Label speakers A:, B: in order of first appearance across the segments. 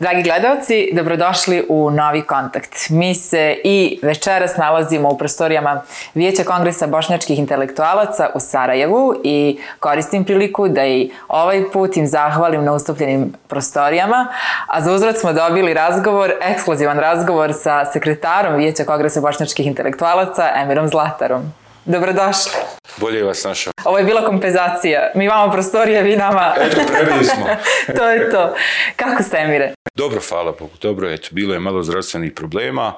A: Dragi gledalci, dobrodošli u Novi kontakt. Mi se i večeras nalazimo u prostorijama Vijeća kongresa bošnjačkih intelektualaca u Sarajevu i koristim priliku da i ovaj put im zahvalim na ustupljenim prostorijama, a za uzvrat smo dobili razgovor, ekskluzivan razgovor sa sekretarom Vijeća kongresa bošnjačkih intelektualaca Emirom Zlatarom. Dobrodošli.
B: Bolje vas našao.
A: Ovo je bila kompenzacija. Mi vamo prostorije, vi nama...
B: Eto, smo.
A: to je to. Kako ste, Emire?
B: Dobro, hvala Bogu. Dobro, eto, bilo je malo zdravstvenih problema.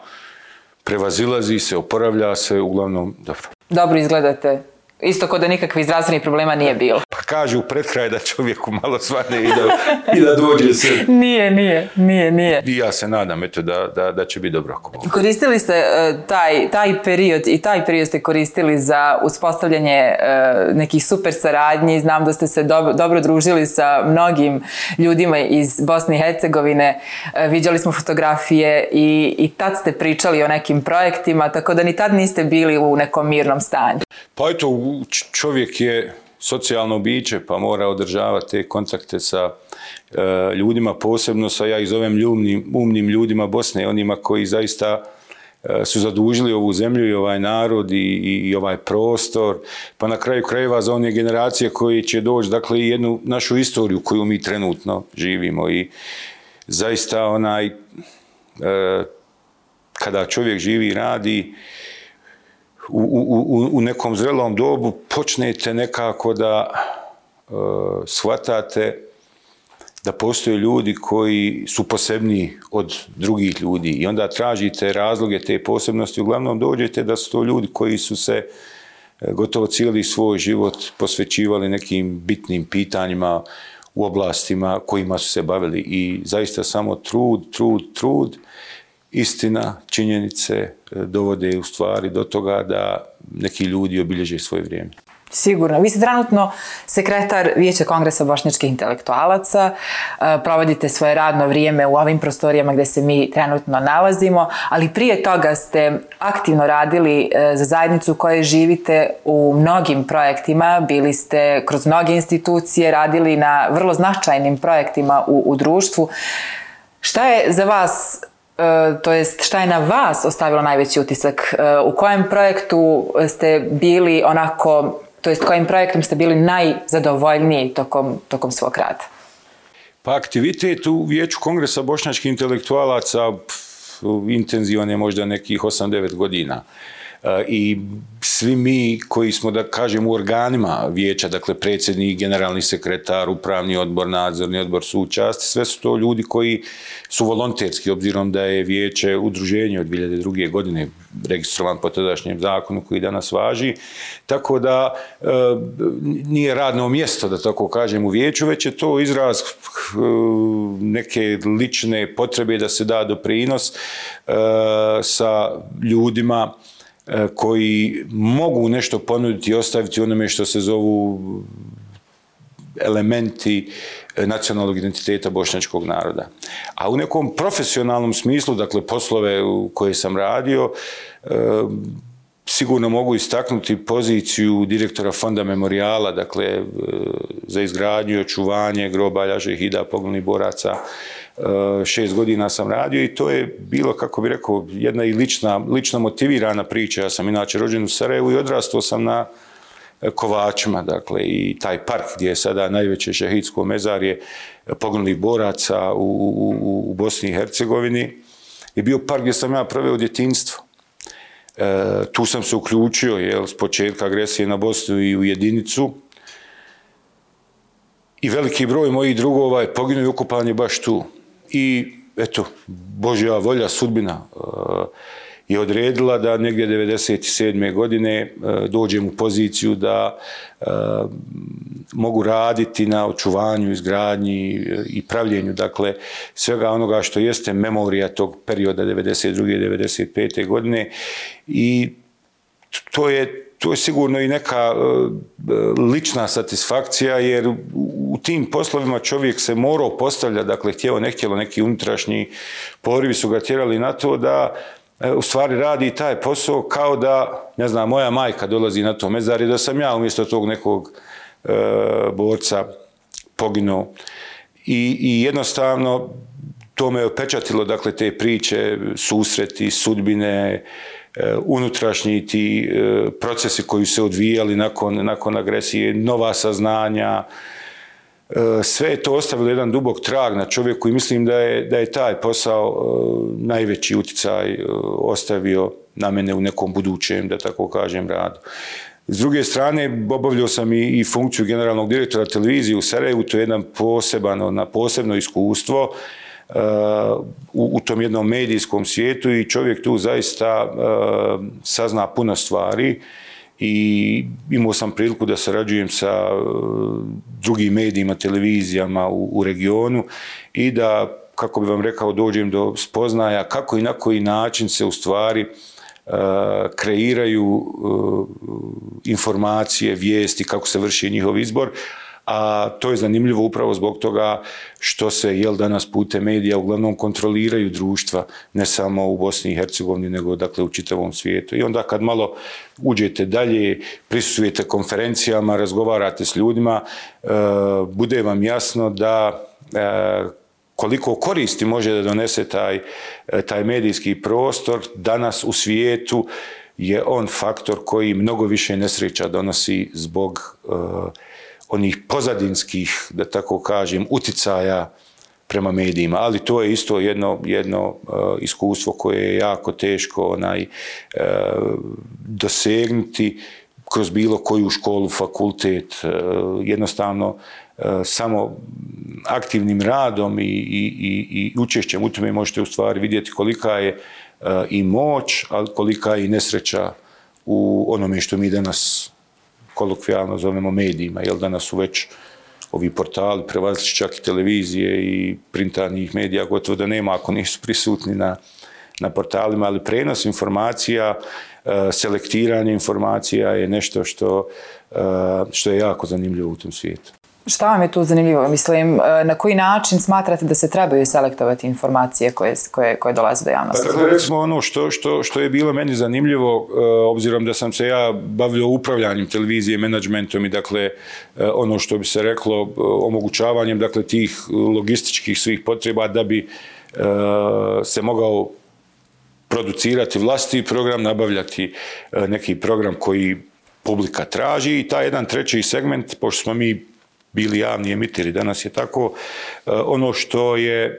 B: Prevazilazi se, oporavlja se, uglavnom dobro.
A: Dobro izgledate. Isto kod da nikakvih zdravstvenih problema nije bilo.
B: Pa kažu pred kraj da čovjeku malo svane i da, i da dođe se.
A: nije, nije, nije, nije.
B: I ja se nadam eto, da, da, da će biti dobro ako
A: Koristili ste e, taj, taj period i taj period ste koristili za uspostavljanje e, nekih super saradnji. Znam da ste se dobro, dobro družili sa mnogim ljudima iz Bosne i Hercegovine. Uh, viđali smo fotografije i, i tad ste pričali o nekim projektima, tako da ni tad niste bili u nekom mirnom stanju.
B: Pa eto, čovjek je socijalno biće pa mora održavati te kontakte sa e, ljudima, posebno sa ja ih zovem umnim ljudima Bosne, onima koji zaista e, su zadužili ovu zemlju i ovaj narod i, i, ovaj prostor, pa na kraju krajeva za one generacije koji će doći, dakle i jednu našu istoriju koju mi trenutno živimo i zaista onaj e, kada čovjek živi i radi, u, u, u nekom zrelom dobu počnete nekako da e, shvatate da postoje ljudi koji su posebniji od drugih ljudi i onda tražite razloge te posebnosti, uglavnom dođete da su to ljudi koji su se e, gotovo cijeli svoj život posvećivali nekim bitnim pitanjima u oblastima kojima su se bavili i zaista samo trud, trud, trud istina, činjenice e, dovode u stvari do toga da neki ljudi obilježe svoje vrijeme.
A: Sigurno. Vi ste trenutno sekretar Vijeća kongresa bošnjačkih intelektualaca, e, provodite svoje radno vrijeme u ovim prostorijama gdje se mi trenutno nalazimo, ali prije toga ste aktivno radili e, za zajednicu u kojoj živite u mnogim projektima, bili ste kroz mnoge institucije, radili na vrlo značajnim projektima u, u društvu. Šta je za vas to jest šta je na vas ostavilo najveći utisak? E, u kojem projektu ste bili onako, to jest kojim projektom ste bili najzadovoljniji tokom, tokom svog rada?
B: Pa aktivitet u Vijeću Kongresa bošnjačkih intelektualaca intenzivan je možda nekih 8-9 godina i svi mi koji smo, da kažem, u organima vijeća, dakle predsjednik, generalni sekretar, upravni odbor, nadzorni odbor, sučasti, sve su to ljudi koji su volonterski, obzirom da je vijeće udruženje od 2002. godine registrovan po tadašnjem zakonu koji danas važi, tako da e, nije radno mjesto, da tako kažem, u vijeću, već je to izraz e, neke lične potrebe da se da doprinos e, sa ljudima koji mogu nešto ponuditi i ostaviti onome što se zovu elementi e, nacionalnog identiteta bošnjačkog naroda. A u nekom profesionalnom smislu, dakle poslove u koje sam radio, e, sigurno mogu istaknuti poziciju direktora fonda memorijala, dakle za izgradnju i očuvanje grobalja žehida poginulih boraca Eh, šest godina sam radio i to je bilo, kako bi rekao, jedna i lična, lično motivirana priča. Ja sam inače rođen u Sarajevu i odrastao sam na eh, Kovačima, dakle, i taj park gdje je sada najveće šehidsko mezarje poginulih boraca u, u, u Bosni i Hercegovini je bio park gdje sam ja proveo djetinstvo. E, tu sam se uključio, jel, s početka agresije na Bosnu i u jedinicu. I veliki broj mojih drugova je poginuo i ukupan je baš tu i eto, Božja volja, sudbina e, je odredila da negdje 1997. godine e, dođem u poziciju da e, mogu raditi na očuvanju, izgradnji i pravljenju, dakle, svega onoga što jeste memorija tog perioda 92. i 95. godine i to je to je sigurno i neka lična satisfakcija jer u tim poslovima čovjek se morao postavljati, dakle htjelo, ne htjelo, neki unutrašnji porivi su ga tjerali na to da e, u stvari radi taj posao kao da, ne znam, moja majka dolazi na to mezar i da sam ja umjesto tog nekog e, borca poginuo. I, I jednostavno to me opečatilo, dakle, te priče, susreti, sudbine, e, unutrašnji ti e, procesi koji se odvijali nakon, nakon agresije, nova saznanja, e, sve je to ostavilo jedan dubok trag na čovjeku i mislim da je, da je taj posao najveći utjecaj ostavio na mene u nekom budućem, da tako kažem, radu. S druge strane, obavljao sam i, i funkciju generalnog direktora televizije u Sarajevu, to je jedan poseban, na posebno iskustvo u, u tom jednom medijskom svijetu i čovjek tu zaista uh, sazna puno stvari i imao sam priliku da sarađujem sa uh, drugim medijima, televizijama u, u regionu i da, kako bi vam rekao, dođem do spoznaja kako i na koji način se u stvari uh, kreiraju informacije, vijesti, kako se vrši njihov izbor, a to je zanimljivo upravo zbog toga što se jel danas pute medija uglavnom kontroliraju društva ne samo u Bosni i Hercegovini nego dakle u čitavom svijetu. I onda kad malo uđete dalje prisustujete konferencijama razgovarate s ljudima e, bude vam jasno da e, koliko koristi može da donese taj, e, taj medijski prostor. Danas u svijetu je on faktor koji mnogo više nesreća donosi zbog uh, onih pozadinskih, da tako kažem, uticaja prema medijima, ali to je isto jedno, jedno uh, iskustvo koje je jako teško onaj, uh, dosegnuti kroz bilo koju školu, fakultet, uh, jednostavno samo aktivnim radom i, i, i, i učešćem u tome možete u stvari vidjeti kolika je i moć, ali kolika je i nesreća u onome što mi danas kolokvijalno zovemo medijima, jer danas su već ovi portali, prevazili čak i televizije i printanih medija, gotovo da nema ako nisu prisutni na, na portalima, ali prenos informacija, e, selektiranje informacija je nešto što, e, što je jako zanimljivo u tom svijetu.
A: Šta vam je tu zanimljivo? Mislim, e, na koji način smatrate da se trebaju selektovati informacije koje, koje, koje dolaze do javnosti?
B: Dakle, recimo ono što, što, što je bilo meni zanimljivo, uh, obzirom da sam se ja bavio upravljanjem televizije, menadžmentom i dakle, uh, ono što bi se reklo, omogućavanjem dakle, tih logističkih svih potreba da bi se mogao producirati vlasti program, nabavljati neki program koji publika traži i taj jedan treći segment, pošto smo mi bili javni emiteri, danas je tako, e, ono što je e,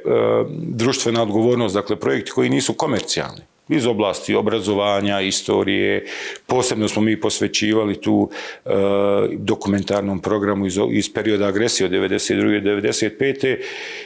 B: društvena odgovornost, dakle projekti koji nisu komercijalni iz oblasti obrazovanja, istorije. Posebno smo mi posvećivali tu e, dokumentarnom programu iz, iz perioda agresije od 92. i 95.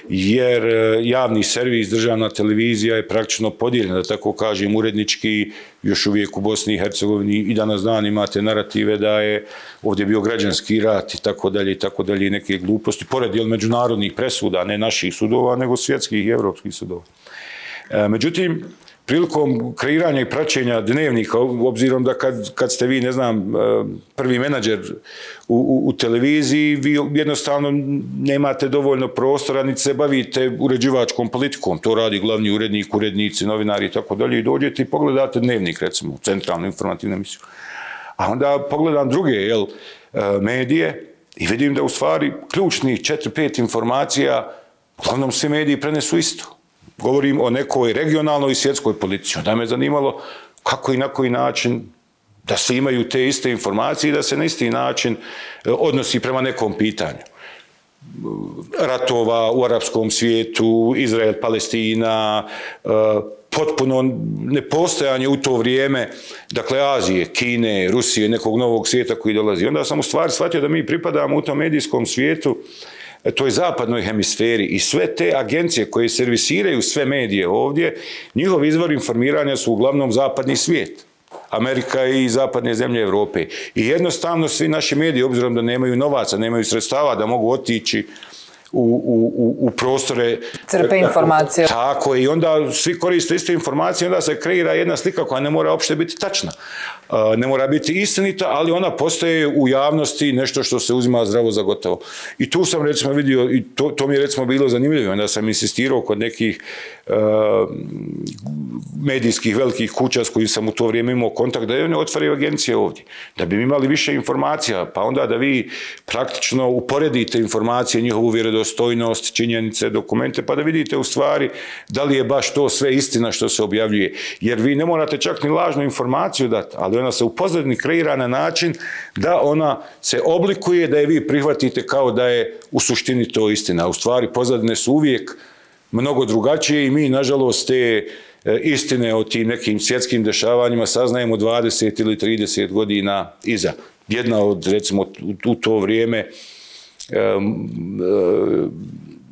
B: jer e, javni servis, državna televizija je praktično podijeljena, da tako kažem, urednički još uvijek u Bosni i Hercegovini i danas dan imate narative da je ovdje bio građanski rat i tako dalje i tako dalje i neke gluposti, pored jel, međunarodnih presuda, ne naših sudova, nego svjetskih i evropskih sudova. E, međutim, prilikom kreiranja i praćenja dnevnika, obzirom da kad, kad ste vi, ne znam, e, prvi menadžer u, u, u televiziji, vi jednostavno nemate dovoljno prostora, niti se bavite uređivačkom politikom. To radi glavni urednik, urednici, novinari i tako dalje. I dođete i pogledate dnevnik, recimo, centralnu informativnu emisiju. A onda pogledam druge jel, e, medije i vidim da u stvari ključnih 4-5 informacija uglavnom svi mediji prenesu isto govorim o nekoj regionalnoj i svjetskoj politici. Onda me zanimalo kako i na koji način da se imaju te iste informacije i da se na isti način e, odnosi prema nekom pitanju. Ratova u arapskom svijetu, Izrael, Palestina, e, potpuno nepostojanje u to vrijeme, dakle Azije, Kine, Rusije, nekog novog svijeta koji dolazi. Onda sam u stvari shvatio da mi pripadamo u tom medijskom svijetu toj zapadnoj hemisferi i sve te agencije koje servisiraju sve medije ovdje, njihov izvor informiranja su uglavnom zapadni svijet. Amerika i zapadne zemlje Evrope. I jednostavno svi naši mediji, obzirom da nemaju novaca, nemaju sredstava da mogu otići u, u, u prostore...
A: Crpe informacije.
B: Tako i onda svi koriste iste informacije, onda se kreira jedna slika koja ne mora uopšte biti tačna ne mora biti istinita, ali ona postoje u javnosti nešto što se uzima zdravo za gotovo. I tu sam recimo vidio, i to, to mi je recimo bilo zanimljivo, onda sam insistirao kod nekih uh, medijskih velikih kuća s kojih sam u to vrijeme imao kontakt, da je one otvaraju agencije ovdje, da bi imali više informacija, pa onda da vi praktično uporedite informacije, njihovu vjerodostojnost, vjerodostojnost, činjenice, dokumente, pa da vidite u stvari da li je baš to sve istina što se objavljuje. Jer vi ne morate čak ni lažnu informaciju dati, ali ona se u pozadini kreira na način da ona se oblikuje, da je vi prihvatite kao da je u suštini to istina. U stvari pozadine su uvijek mnogo drugačije i mi, nažalost, te e, istine o tim nekim svjetskim dešavanjima saznajemo 20 ili 30 godina iza. Jedna od, recimo, u to vrijeme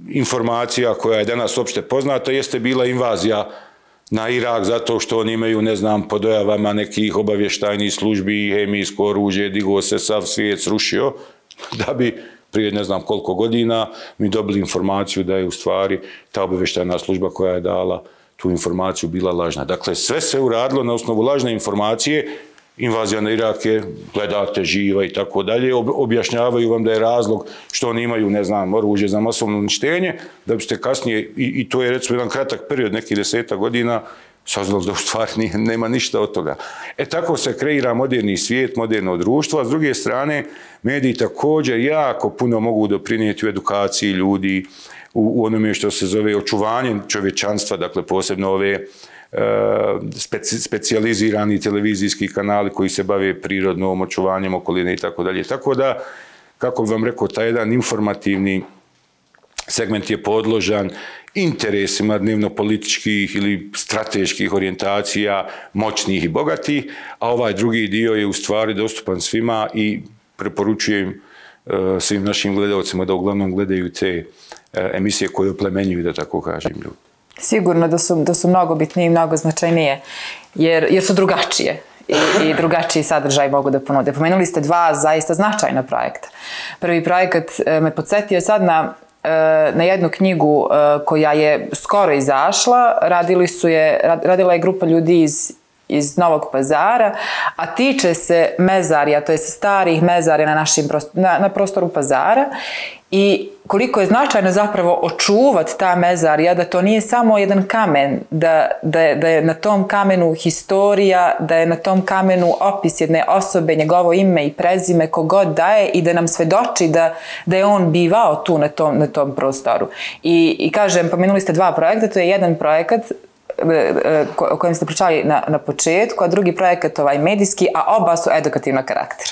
B: informacija koja je danas opšte poznata jeste bila invazija na Irak zato što oni imaju, ne znam, po dojavama nekih obavještajnih službi, hemijsko oružje, digo se sav svijet srušio, da bi prije ne znam koliko godina mi dobili informaciju da je u stvari ta obavještajna služba koja je dala tu informaciju bila lažna. Dakle, sve se uradilo na osnovu lažne informacije, invazija na Irak je, gledate, živa i tako dalje, objašnjavaju vam da je razlog što oni imaju, ne znam, oružje za masovno uništenje, da biste kasnije, i, i to je recimo jedan kratak period, nekih deseta godina, saznali da u stvari nema ništa od toga. E tako se kreira moderni svijet, moderno društvo, a s druge strane mediji također jako puno mogu doprinijeti u edukaciji ljudi, u, u onome što se zove očuvanje čovječanstva, dakle posebno ove speci, specijalizirani televizijski kanali koji se bave prirodnom očuvanjem okoline i tako dalje. Tako da, kako bi vam rekao, taj jedan informativni segment je podložan interesima dnevno-političkih ili strateških orijentacija moćnih i bogatih, a ovaj drugi dio je u stvari dostupan svima i preporučujem uh, svim našim gledalcima da uglavnom gledaju te uh, emisije koje oplemenjuju, da tako kažem, ljudi.
A: Sigurno da su, da su mnogo bitnije i mnogo značajnije, jer, jer su drugačije i, i drugačiji sadržaj mogu da ponude. Pomenuli ste dva zaista značajna projekta. Prvi projekat e, me podsjetio sad na na jednu knjigu koja je skoro izašla, radili su je, radila je grupa ljudi iz iz Novog pazara, a tiče se mezarija, to je starih mezarija na, našim, na, na prostoru pazara i koliko je značajno zapravo očuvati ta mezarija, da to nije samo jedan kamen, da, da, je, da je na tom kamenu historija, da je na tom kamenu opis jedne osobe, njegovo ime i prezime, kogod daje i da nam svedoči da, da je on bivao tu na tom, na tom prostoru. I, I kažem, pomenuli ste dva projekta, to je jedan projekat o kojem ste pričali na, na početku, a drugi projekat ovaj medijski, a oba su edukativna karaktera.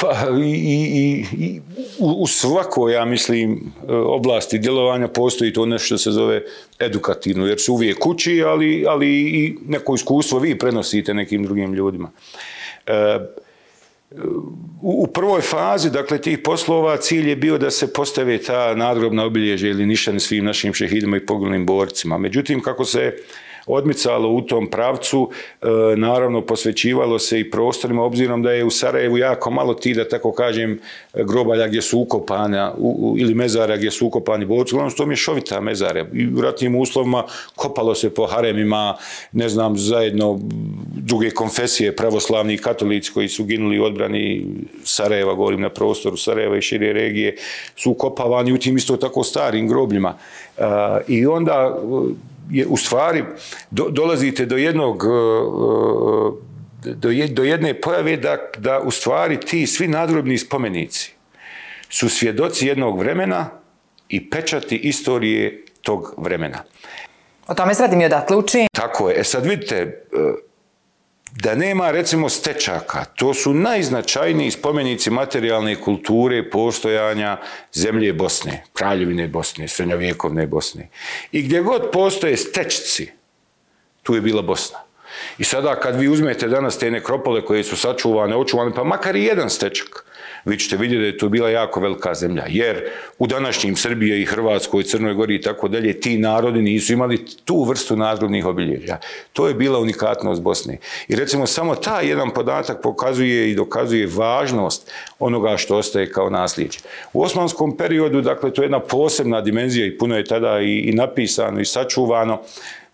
B: Pa, i, i, i, u svakoj, ja mislim, oblasti djelovanja postoji to nešto što se zove edukativno, jer su uvijek kući, ali, ali i neko iskustvo vi prenosite nekim drugim ljudima. E, u prvoj fazi, dakle, tih poslova cilj je bio da se postave ta nadgrobna obilježja ili nišani svim našim šehidima i poginulim borcima. Međutim, kako se odmicalo u tom pravcu, e, naravno posvećivalo se i prostorima, obzirom da je u Sarajevu jako malo ti, da tako kažem, grobalja gdje su ukopane, ili mezara gdje su ukopani borci, uglavnom su to mješovita mezara. I u ratnim uslovima kopalo se po haremima, ne znam, zajedno druge konfesije, pravoslavni i katolici koji su ginuli u odbrani Sarajeva, govorim na prostoru Sarajeva i šire regije, su ukopavani u tim isto tako starim grobljima. E, I onda je u stvari do, dolazite do jednog e, e, do, do jedne pojave da, da u stvari ti svi nadrobni spomenici su svjedoci jednog vremena i pečati istorije tog vremena.
A: O tome se radim i odatle uči.
B: Tako je. E sad vidite, e, da nema recimo stečaka, to su najznačajniji spomenici materijalne kulture postojanja zemlje Bosne, kraljevine Bosne, srednjovjekovne Bosne. I gdje god postoje stečci, tu je bila Bosna. I sada kad vi uzmete danas te nekropole koje su sačuvane, očuvane, pa makar i jedan stečak, vi ćete vidjeti da je to bila jako velika zemlja. Jer u današnjim Srbije i Hrvatskoj, Crnoj Gori i tako dalje, ti narodi nisu imali tu vrstu nadrobnih obilježja. To je bila unikatnost Bosne. I recimo samo ta jedan podatak pokazuje i dokazuje važnost onoga što ostaje kao nasljeđe. U osmanskom periodu, dakle, to je jedna posebna dimenzija i puno je tada i, i napisano i sačuvano,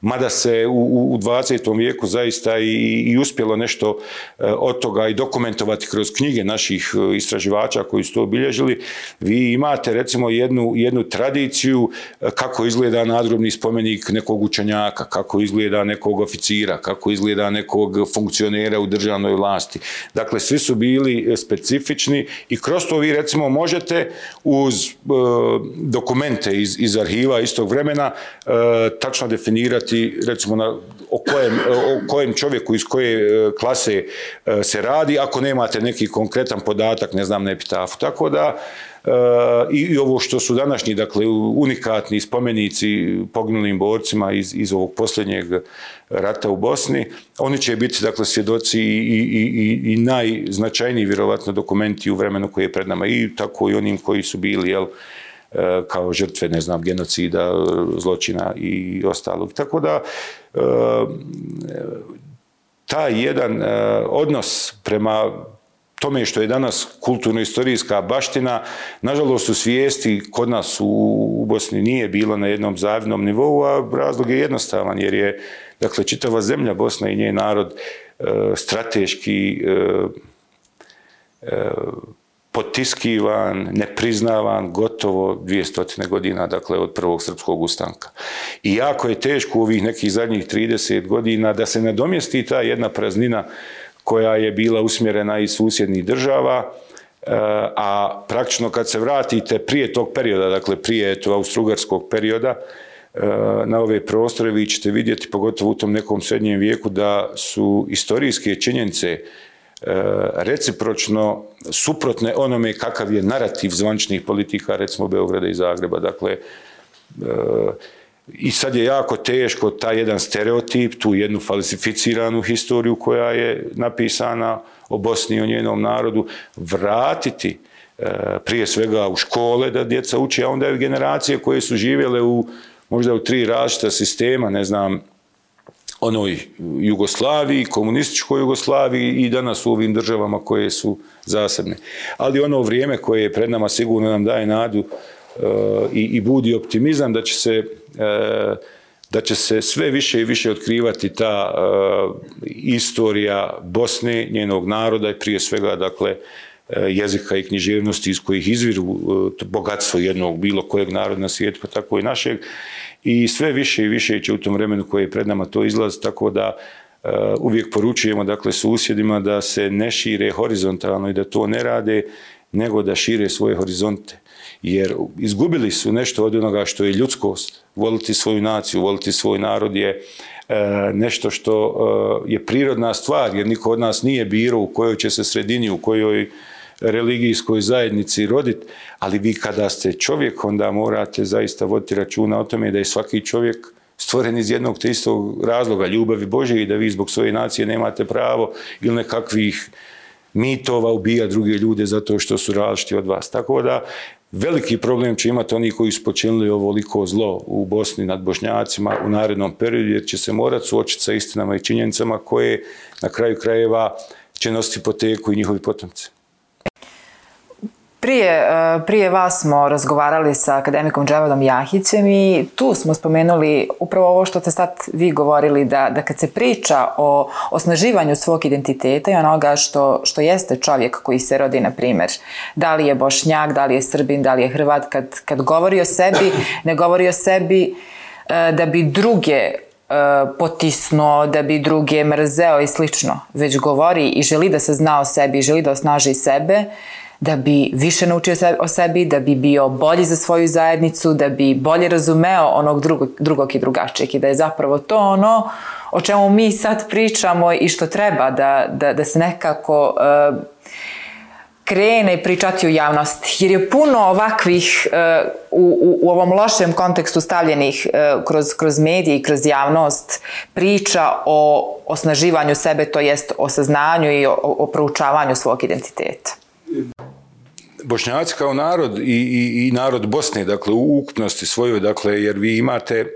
B: mada se u, u 20. vijeku zaista i, i uspjelo nešto e, od toga i dokumentovati kroz knjige naših e, istraživača koji su to obilježili, vi imate recimo jednu, jednu tradiciju e, kako izgleda nadrobni spomenik nekog učenjaka, kako izgleda nekog oficira, kako izgleda nekog funkcionera u državnoj vlasti. Dakle, svi su bili specifični i kroz to vi recimo možete uz e, dokumente iz, iz arhiva istog vremena e, tačno definirati recimo na, o, kojem, o kojem čovjeku iz koje e, klase e, se radi, ako nemate neki konkretan podatak, ne znam, na epitafu. Tako da, e, i, i ovo što su današnji, dakle, unikatni spomenici poginulim borcima iz, iz ovog posljednjeg rata u Bosni, oni će biti, dakle, svjedoci i, i, i, najznačajniji, vjerovatno, dokumenti u vremenu koji je pred nama i tako i onim koji su bili, jel, kao žrtve, ne znam, genocida, zločina i ostalog. Tako da, e, taj jedan e, odnos prema tome što je danas kulturno-istorijska baština, nažalost u svijesti kod nas u Bosni nije bilo na jednom zavidnom nivou, a razlog je jednostavan, jer je, dakle, čitava zemlja Bosna i njen narod strateški potiskivan, nepriznavan gotovo 200 godina, dakle od prvog srpskog ustanka. I jako je teško u ovih nekih zadnjih 30 godina da se nadomjesti ta jedna praznina koja je bila usmjerena iz susjednih država, e, a praktično kad se vratite prije tog perioda, dakle prije to austrugarskog perioda, e, na ove prostore vi ćete vidjeti, pogotovo u tom nekom srednjem vijeku, da su istorijske činjenice recipročno suprotne onome kakav je narativ zvančnih politika, recimo Beograda i Zagreba. Dakle, e, i sad je jako teško taj jedan stereotip, tu jednu falsificiranu historiju koja je napisana o Bosni i o njenom narodu, vratiti e, prije svega u škole da djeca uče, a onda i generacije koje su živjele u možda u tri različita sistema, ne znam, onoj Jugoslaviji, komunističkoj Jugoslaviji i danas u ovim državama koje su zasebne. Ali ono vrijeme koje je pred nama sigurno nam daje nadu uh, i, i budi optimizam da će se uh, da će se sve više i više otkrivati ta uh, istorija Bosne, njenog naroda i prije svega, dakle, jezika i književnosti iz kojih izviru bogatstvo jednog bilo kojeg naroda na svijetu, pa tako i našeg. I sve više i više će u tom vremenu koje je pred nama to izlaz, tako da uvijek poručujemo dakle susjedima da se ne šire horizontalno i da to ne rade, nego da šire svoje horizonte. Jer izgubili su nešto od onoga što je ljudskost. Voliti svoju naciju, voliti svoj narod je uh, nešto što uh, je prirodna stvar, jer niko od nas nije biro u kojoj će se sredini, u kojoj religijskoj zajednici roditi, ali vi kada ste čovjek, onda morate zaista voditi računa o tome da je svaki čovjek stvoren iz jednog te istog razloga, ljubavi Bože i da vi zbog svoje nacije nemate pravo ili nekakvih mitova ubija druge ljude zato što su različiti od vas. Tako da veliki problem će imati oni koji su počinili ovoliko zlo u Bosni nad Bošnjacima u narednom periodu jer će se morati suočiti sa istinama i činjenicama koje na kraju krajeva će nositi poteku i njihovi potomci.
A: Prije, e, prije vas smo razgovarali sa akademikom Dževodom Jahićem i tu smo spomenuli upravo ovo što ste sad vi govorili, da, da kad se priča o osnaživanju svog identiteta i onoga što, što jeste čovjek koji se rodi, na primjer, da li je bošnjak, da li je srbin, da li je hrvat, kad, kad govori o sebi, ne govori o sebi e, da bi druge e, potisno, da bi druge mrzeo i slično, već govori i želi da se zna o sebi, želi da osnaži sebe, da bi više naučio o sebi, da bi bio bolji za svoju zajednicu, da bi bolje razumeo onog drugog, drugog i drugačijeg i da je zapravo to ono o čemu mi sad pričamo i što treba da, da, da se nekako uh, krene pričati u javnosti. Jer je puno ovakvih uh, u, u ovom lošem kontekstu stavljenih uh, kroz, kroz medije i kroz javnost priča o osnaživanju sebe, to jest o saznanju i o, o proučavanju svog identiteta.
B: Bošnjaci kao narod i, i, i narod Bosne, dakle u ukupnosti svojoj, dakle jer vi imate e,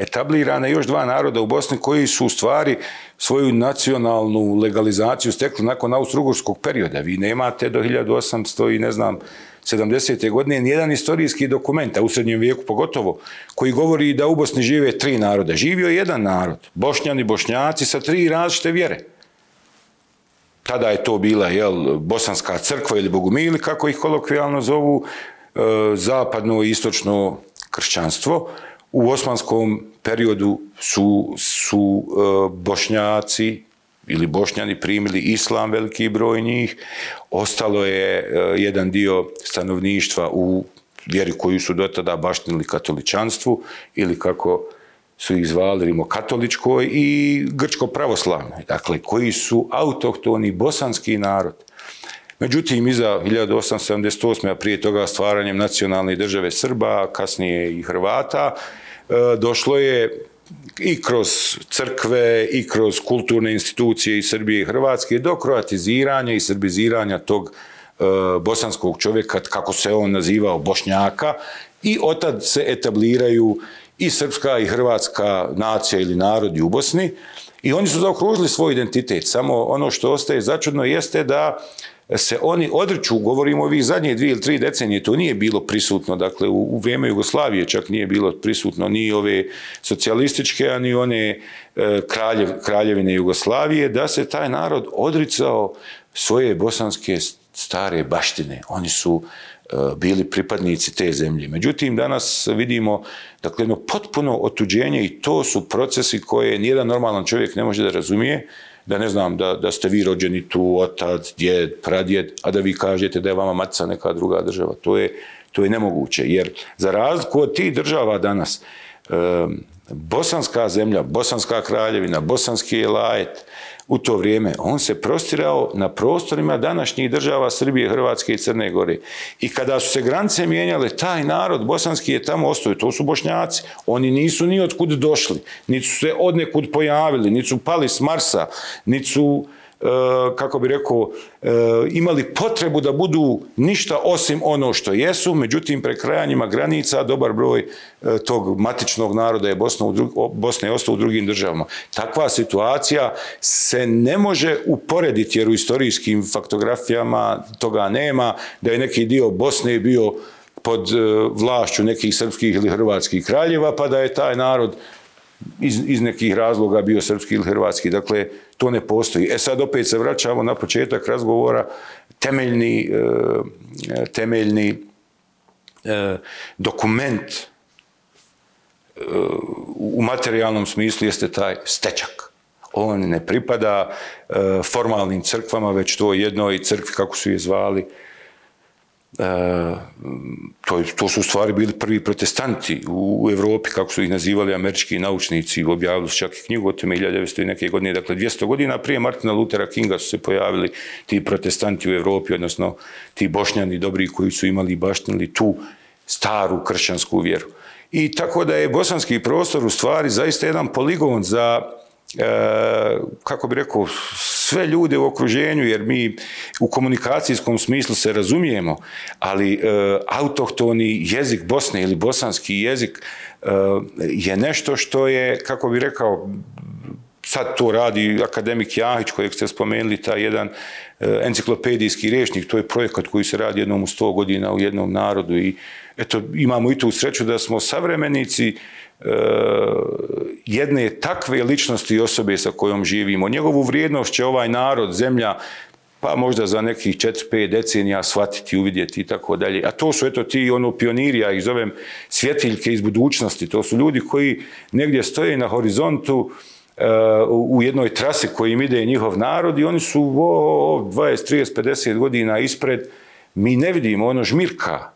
B: etablirane još dva naroda u Bosni koji su u stvari svoju nacionalnu legalizaciju stekli nakon austro perioda. Vi nemate do 1800 i ne znam 70. godine nijedan istorijski dokument, a u srednjem vijeku pogotovo, koji govori da u Bosni žive tri naroda. Živio je jedan narod, bošnjani, bošnjaci sa tri različite vjere. Tada je to bila jel, bosanska crkva ili bogumili, kako ih kolokvijalno zovu, e, zapadno i istočno kršćanstvo. U osmanskom periodu su, su e, bošnjaci ili bošnjani primili islam, veliki broj njih. Ostalo je e, jedan dio stanovništva u vjeri koju su do tada baštinili katoličanstvu ili kako su ih zvali rimokatoličkoj i grčko-pravoslavnoj, dakle, koji su autohtoni bosanski narod. Međutim, iza 1878. a prije toga stvaranjem nacionalne države Srba, kasnije i Hrvata, e, došlo je i kroz crkve i kroz kulturne institucije i Srbije i Hrvatske do kroatiziranja i srbiziranja tog e, bosanskog čovjeka, kako se on nazivao, bošnjaka, i otad se etabliraju i srpska i hrvatska nacija ili narodi u Bosni i oni su zaokružili svoj identitet. Samo ono što ostaje začudno jeste da se oni odriču, govorimo ovih zadnje dvije ili tri decenije, to nije bilo prisutno, dakle u, u vrijeme Jugoslavije čak nije bilo prisutno ni ove socijalističke, a one e, kraljev, kraljevine Jugoslavije, da se taj narod odricao svoje bosanske stare baštine. Oni su bili pripadnici te zemlje. Međutim, danas vidimo dakle, jedno potpuno otuđenje i to su procesi koje nijedan normalan čovjek ne može da razumije, da ne znam, da, da ste vi rođeni tu, otac, djed, pradjed, a da vi kažete da je vama matica neka druga država. To je, to je nemoguće, jer za razliku od tih država danas, bosanska zemlja, bosanska kraljevina, bosanski lajet, u to vrijeme, on se prostirao na prostorima današnjih država Srbije, Hrvatske i Crne Gore. I kada su se granice mijenjale, taj narod bosanski je tamo ostao, to su bošnjaci. Oni nisu ni otkud došli, niti su se odnekud pojavili, niti su pali s Marsa, niti su kako bi rekao, e, imali potrebu da budu ništa osim ono što jesu, međutim prekrajanjima granica dobar broj e, tog matičnog naroda je Bosna, u Bosna je ostao u drugim državama. Takva situacija se ne može uporediti jer u istorijskim faktografijama toga nema, da je neki dio Bosne bio pod vlašću nekih srpskih ili hrvatskih kraljeva, pa da je taj narod iz, iz nekih razloga bio srpski ili hrvatski. Dakle, to ne postoji. E sad opet se vraćamo na početak razgovora, temeljni, e, temeljni e, dokument e, u materijalnom smislu jeste taj stečak. On ne pripada formalnim crkvama, već to jednoj crkvi, kako su je zvali, to, to su u stvari bili prvi protestanti u, Evropi, kako su ih nazivali američki naučnici, objavili su čak i knjigu o tome 1900 i neke godine, dakle 200 godina prije Martina Luthera Kinga su se pojavili ti protestanti u Evropi, odnosno ti bošnjani dobri koji su imali i baštinili tu staru kršćansku vjeru. I tako da je bosanski prostor u stvari zaista jedan poligon za E, kako bi rekao, sve ljude u okruženju, jer mi u komunikacijskom smislu se razumijemo, ali e, autohtoni jezik Bosne ili bosanski jezik e, je nešto što je, kako bi rekao, sad to radi akademik Jahić kojeg ste spomenuli, taj jedan enciklopedijski rječnik, to je projekat koji se radi jednom u sto godina u jednom narodu i eto, imamo i tu sreću da smo savremenici jedne takve ličnosti i osobe sa kojom živimo. Njegovu vrijednost će ovaj narod, zemlja, pa možda za nekih 4-5 decenija shvatiti, uvidjeti i tako dalje. A to su eto ti ono pioniri, ja ih zovem svjetiljke iz budućnosti. To su ljudi koji negdje stoje na horizontu uh, u jednoj trasi kojim ide njihov narod i oni su o, 20, 30, 50 godina ispred. Mi ne vidimo ono žmirka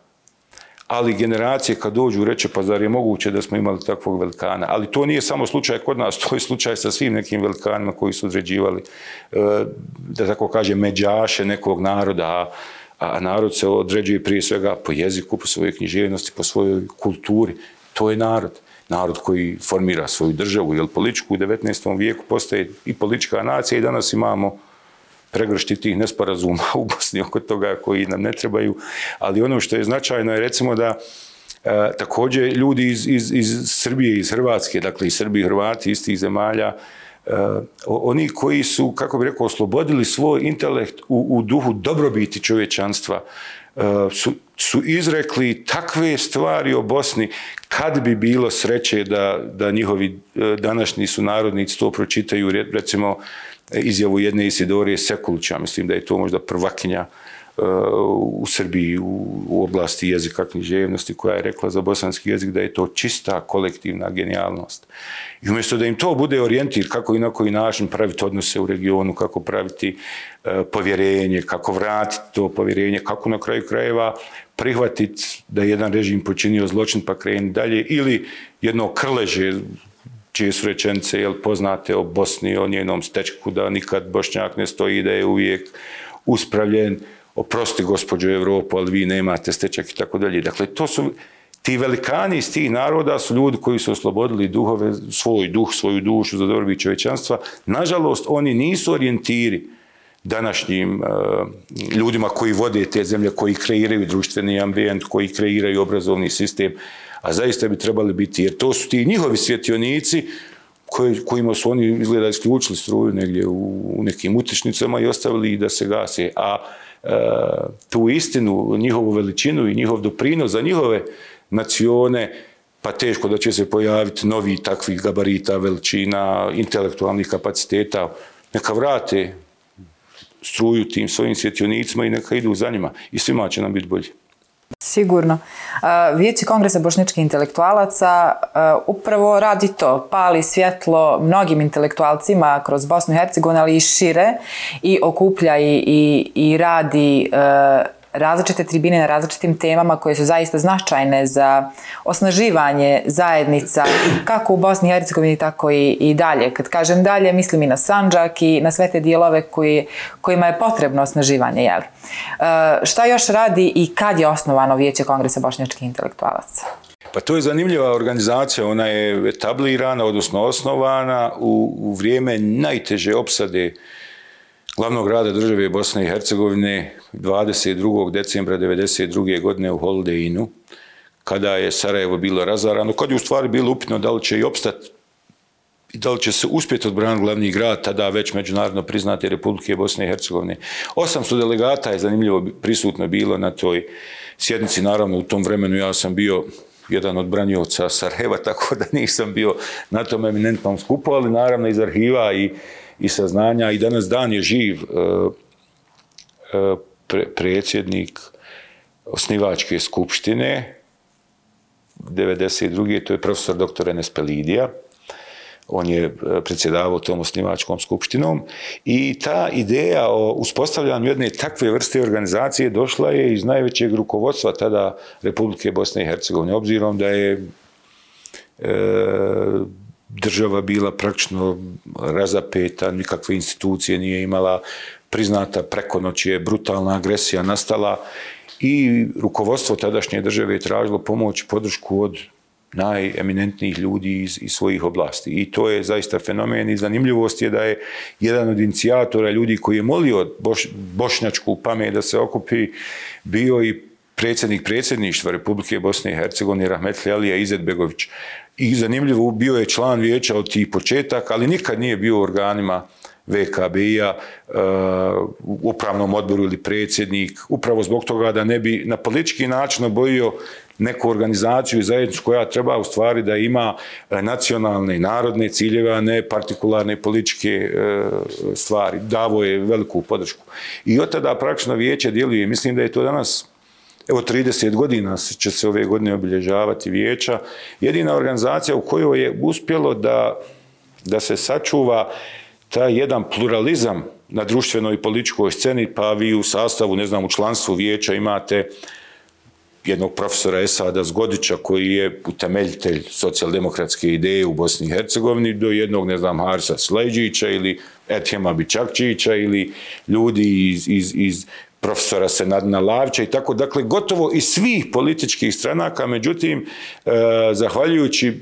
B: ali generacije kad dođu reće pa zar je moguće da smo imali takvog velikana. Ali to nije samo slučaj kod nas, to je slučaj sa svim nekim velikanima koji su određivali, e, da tako kaže, međaše nekog naroda, a narod se određuje prije svega po jeziku, po svojoj književnosti, po svojoj kulturi. To je narod. Narod koji formira svoju državu, jer političku u 19. vijeku postaje i politička nacija i danas imamo pregršti tih nesporazuma u Bosni oko toga koji nam ne trebaju, ali ono što je značajno je recimo da e, također ljudi iz, iz, iz Srbije, iz Hrvatske, dakle i Srbi i Hrvati iz tih zemalja, e, oni koji su, kako bi rekao, oslobodili svoj intelekt u, u duhu dobrobiti čovječanstva, e, su, su izrekli takve stvari o Bosni kad bi bilo sreće da, da njihovi današnji su narodnici to pročitaju, recimo izjavu jedne Isidorije Sekulića, mislim da je to možda prvakinja uh, u Srbiji u, oblasti jezika književnosti koja je rekla za bosanski jezik da je to čista kolektivna genijalnost. I umjesto da im to bude orijentir kako i na koji način praviti odnose u regionu, kako praviti uh, povjerenje, kako vratiti to povjerenje, kako na kraju krajeva prihvatiti da je jedan režim počinio zločin pa kreni dalje ili jedno krleže čije su rečenice jel, poznate o Bosni, o njenom stečku, da nikad Bošnjak ne stoji, da je uvijek uspravljen, oprosti gospođo Evropu, ali vi nemate stečak i tako dalje. Dakle, to su ti velikani iz tih naroda su ljudi koji su oslobodili duhove, svoj duh, svoju dušu za dobrobit čovečanstva. Nažalost, oni nisu orijentiri današnjim uh, ljudima koji vode te zemlje, koji kreiraju društveni ambijent, koji kreiraju obrazovni sistem, a zaista bi trebali biti, jer to su ti njihovi svjetionici koji, kojima su oni izgleda isključili struju negdje u, u nekim utičnicama i ostavili da se gase. A e, tu istinu, njihovu veličinu i njihov doprinos za njihove nacione, pa teško da će se pojaviti novi takvih gabarita, veličina, intelektualnih kapaciteta, neka vrate struju tim svojim svjetionicima i neka idu za njima. I svima će nam biti bolje.
A: Sigurno. Vijeće Kongresa bošničkih intelektualaca upravo radi to, pali svjetlo mnogim intelektualcima kroz Bosnu i Hercegovinu, ali i šire i okuplja i, i, i radi različite tribine na različitim temama koje su zaista značajne za osnaživanje zajednica kako u Bosni i Hercegovini tako i, i dalje. Kad kažem dalje, mislim i na Sanđak i na sve te dijelove koji, kojima je potrebno osnaživanje. Jel? E, šta još radi i kad je osnovano Vijeće Kongresa bošnjačkih intelektualaca?
B: Pa to je zanimljiva organizacija, ona je etablirana, odnosno osnovana u, u vrijeme najteže opsade glavnog grada države Bosne i Hercegovine 22. decembra 1992. godine u Holdejinu, kada je Sarajevo bilo razarano, kad je u stvari bilo upitno da li će i opstati i da li će se uspjeti odbraniti glavni grad, tada već međunarodno priznate Republike Bosne i Hercegovine. 800 delegata je zanimljivo prisutno bilo na toj sjednici, naravno u tom vremenu ja sam bio jedan od branioca Sarajeva, tako da nisam bio na tom eminentnom skupu, ali naravno iz arhiva i i saznanja i danas dan je živ e, e, predsjednik osnivačke skupštine 92. to je profesor dr. Enes Pelidija. On je e, predsjedavao tom osnivačkom skupštinom i ta ideja o uspostavljanju jedne takve vrste organizacije došla je iz najvećeg rukovodstva tada Republike Bosne i Hercegovine, obzirom da je država bila praktično razapeta, nikakve institucije nije imala, priznata preko noći je brutalna agresija nastala i rukovodstvo tadašnje države je tražilo pomoć podršku od najeminentnijih ljudi iz, iz svojih oblasti. I to je zaista fenomen i zanimljivost je da je jedan od inicijatora ljudi koji je molio boš, bošnjačku pamet da se okupi bio i predsjednik predsjedništva Republike Bosne i Hercegovine Rahmetli Alija Izetbegović i zanimljivo bio je član vijeća od tih početaka, ali nikad nije bio u organima VKB-a, uh, u upravnom odboru ili predsjednik, upravo zbog toga da ne bi na politički način obojio neku organizaciju i zajednicu koja treba u stvari da ima uh, nacionalne i narodne ciljeve, a ne partikularne političke uh, stvari. Davo je veliku podršku. I od tada praktično vijeće djeluje. Mislim da je to danas Evo 30 godina će se ove godine obilježavati vijeća. Jedina organizacija u kojoj je uspjelo da, da se sačuva taj jedan pluralizam na društvenoj i političkoj sceni, pa vi u sastavu, ne znam, u članstvu vijeća imate jednog profesora Esada Zgodića koji je utemeljitelj socijaldemokratske ideje u Bosni i Hercegovini do jednog, ne znam, Harsa Sleđića ili Etjema Bičakčića ili ljudi iz, iz, iz profesora Senadina Lavića i tako, dakle, gotovo iz svih političkih stranaka, međutim, e, zahvaljujući e,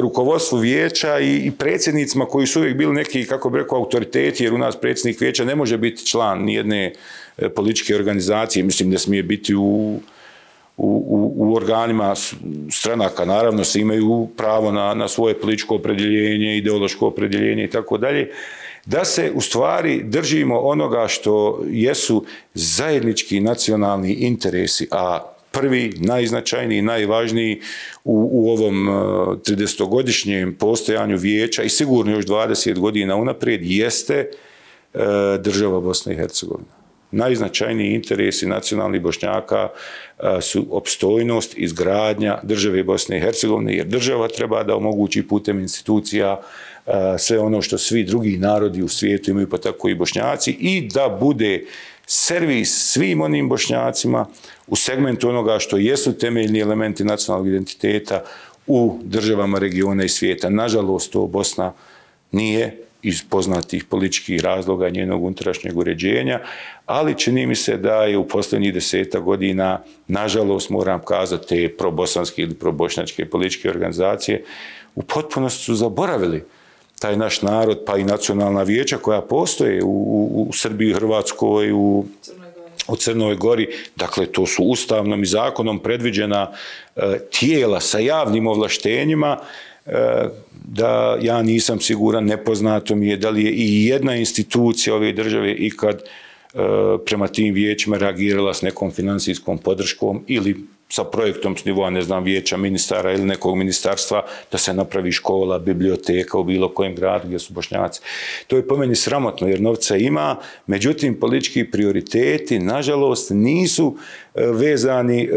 B: rukovodstvu vijeća i, predsjednicima koji su uvijek bili neki, kako bi rekao, autoriteti, jer u nas predsjednik vijeća ne može biti član nijedne e, političke organizacije, mislim da smije biti u, u, u, organima stranaka, naravno se imaju pravo na, na svoje političko opredjeljenje, ideološko opredjeljenje i tako dalje, da se u stvari držimo onoga što jesu zajednički nacionalni interesi, a prvi, najznačajniji, najvažniji u, u ovom 30-godišnjem postojanju vijeća i sigurno još 20 godina unaprijed jeste e, država Bosna i Hercegovina. Najznačajniji interesi nacionalnih bošnjaka e, su opstojnost, izgradnja države Bosne i Hercegovine, jer država treba da omogući putem institucija sve ono što svi drugi narodi u svijetu imaju, pa tako i bošnjaci, i da bude servis svim onim bošnjacima u segmentu onoga što jesu temeljni elementi nacionalnog identiteta u državama regiona i svijeta. Nažalost, to Bosna nije iz poznatih političkih razloga njenog unutrašnjeg uređenja, ali čini mi se da je u posljednjih deseta godina, nažalost moram kazati, probosanske ili probošnjačke političke organizacije u potpunosti su zaboravili taj naš narod, pa i nacionalna vijeća koja postoje u, u, u Srbiji, Hrvatskoj, u, u Crnoj Gori, dakle to su ustavnom i zakonom predviđena e, tijela sa javnim ovlaštenjima, e, da ja nisam siguran, nepoznato mi je da li je i jedna institucija ove države ikad e, prema tim vijećima reagirala s nekom financijskom podrškom ili sa projektom s nivoa, ne znam, vijeća ministara ili nekog ministarstva da se napravi škola, biblioteka u bilo kojem gradu gdje su bošnjaci. To je po meni sramotno jer novca ima, međutim politički prioriteti nažalost nisu e, vezani e,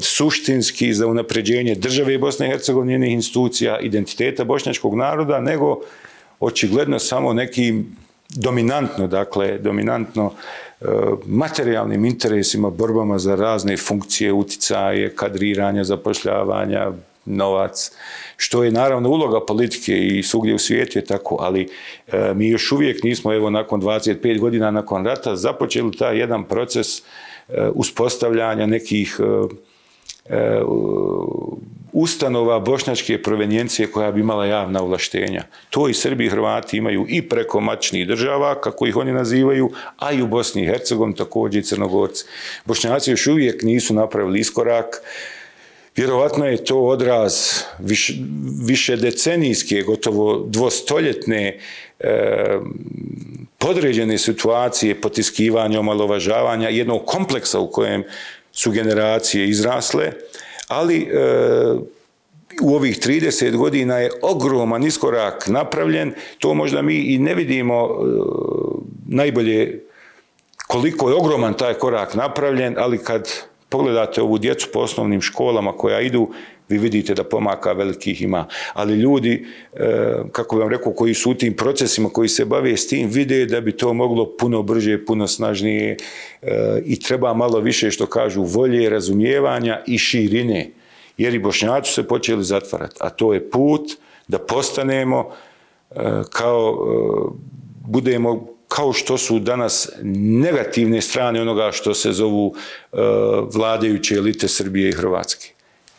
B: suštinski za unapređenje države Bosne i Hercegovine, njenih institucija, identiteta bošnjačkog naroda, nego očigledno samo nekim dominantno, dakle, dominantno E, materijalnim interesima, borbama za razne funkcije, uticaje, kadriranja, zapošljavanja, novac, što je naravno uloga politike i svugdje u svijetu je tako, ali e, mi još uvijek nismo, evo nakon 25 godina nakon rata, započeli taj jedan proces e, uspostavljanja nekih ustanova bošnjačke provenjencije koja bi imala javna ovlaštenja. To i Srbi i Hrvati imaju i preko mačnih država, kako ih oni nazivaju, a i u Bosni i Hercegovini također i Crnogorci. Bošnjaci još uvijek nisu napravili iskorak. Vjerovatno je to odraz više decenijske, gotovo dvostoljetne e, podređene situacije potiskivanja, omalovažavanja, jednog kompleksa u kojem su generacije izrasle, ali e, u ovih 30 godina je ogroman iskorak napravljen, to možda mi i ne vidimo e, najbolje koliko je ogroman taj korak napravljen, ali kad pogledate ovu djecu po osnovnim školama koja idu, vi vidite da pomaka velikih ima. Ali ljudi, e, kako vam rekao, koji su u tim procesima, koji se bave s tim, vide da bi to moglo puno brže, puno snažnije e, i treba malo više, što kažu, volje, razumijevanja i širine. Jer i bošnjaci se počeli zatvarati. A to je put da postanemo e, kao, budemo kao što su danas negativne strane onoga što se zovu vladajuće elite Srbije i Hrvatske.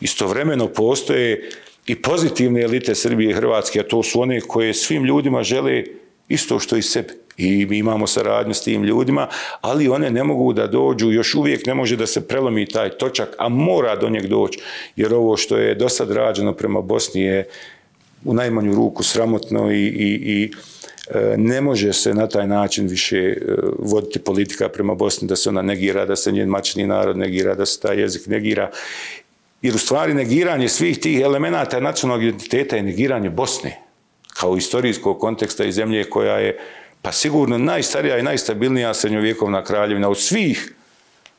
B: Istovremeno postoje i pozitivne elite Srbije i Hrvatske, a to su one koje svim ljudima žele isto što i sebi. I mi imamo saradnju s tim ljudima, ali one ne mogu da dođu, još uvijek ne može da se prelomi taj točak, a mora do njeg doći, jer ovo što je do sad rađeno prema Bosni je u najmanju ruku sramotno i, i, i e, ne može se na taj način više e, voditi politika prema Bosni, da se ona negira, da se njen mačni narod negira, da se taj jezik negira jer u stvari negiranje svih tih elemenata nacionalnog identiteta je negiranje Bosne kao istorijskog konteksta i zemlje koja je pa sigurno najstarija i najstabilnija srednjovjekovna kraljevina od svih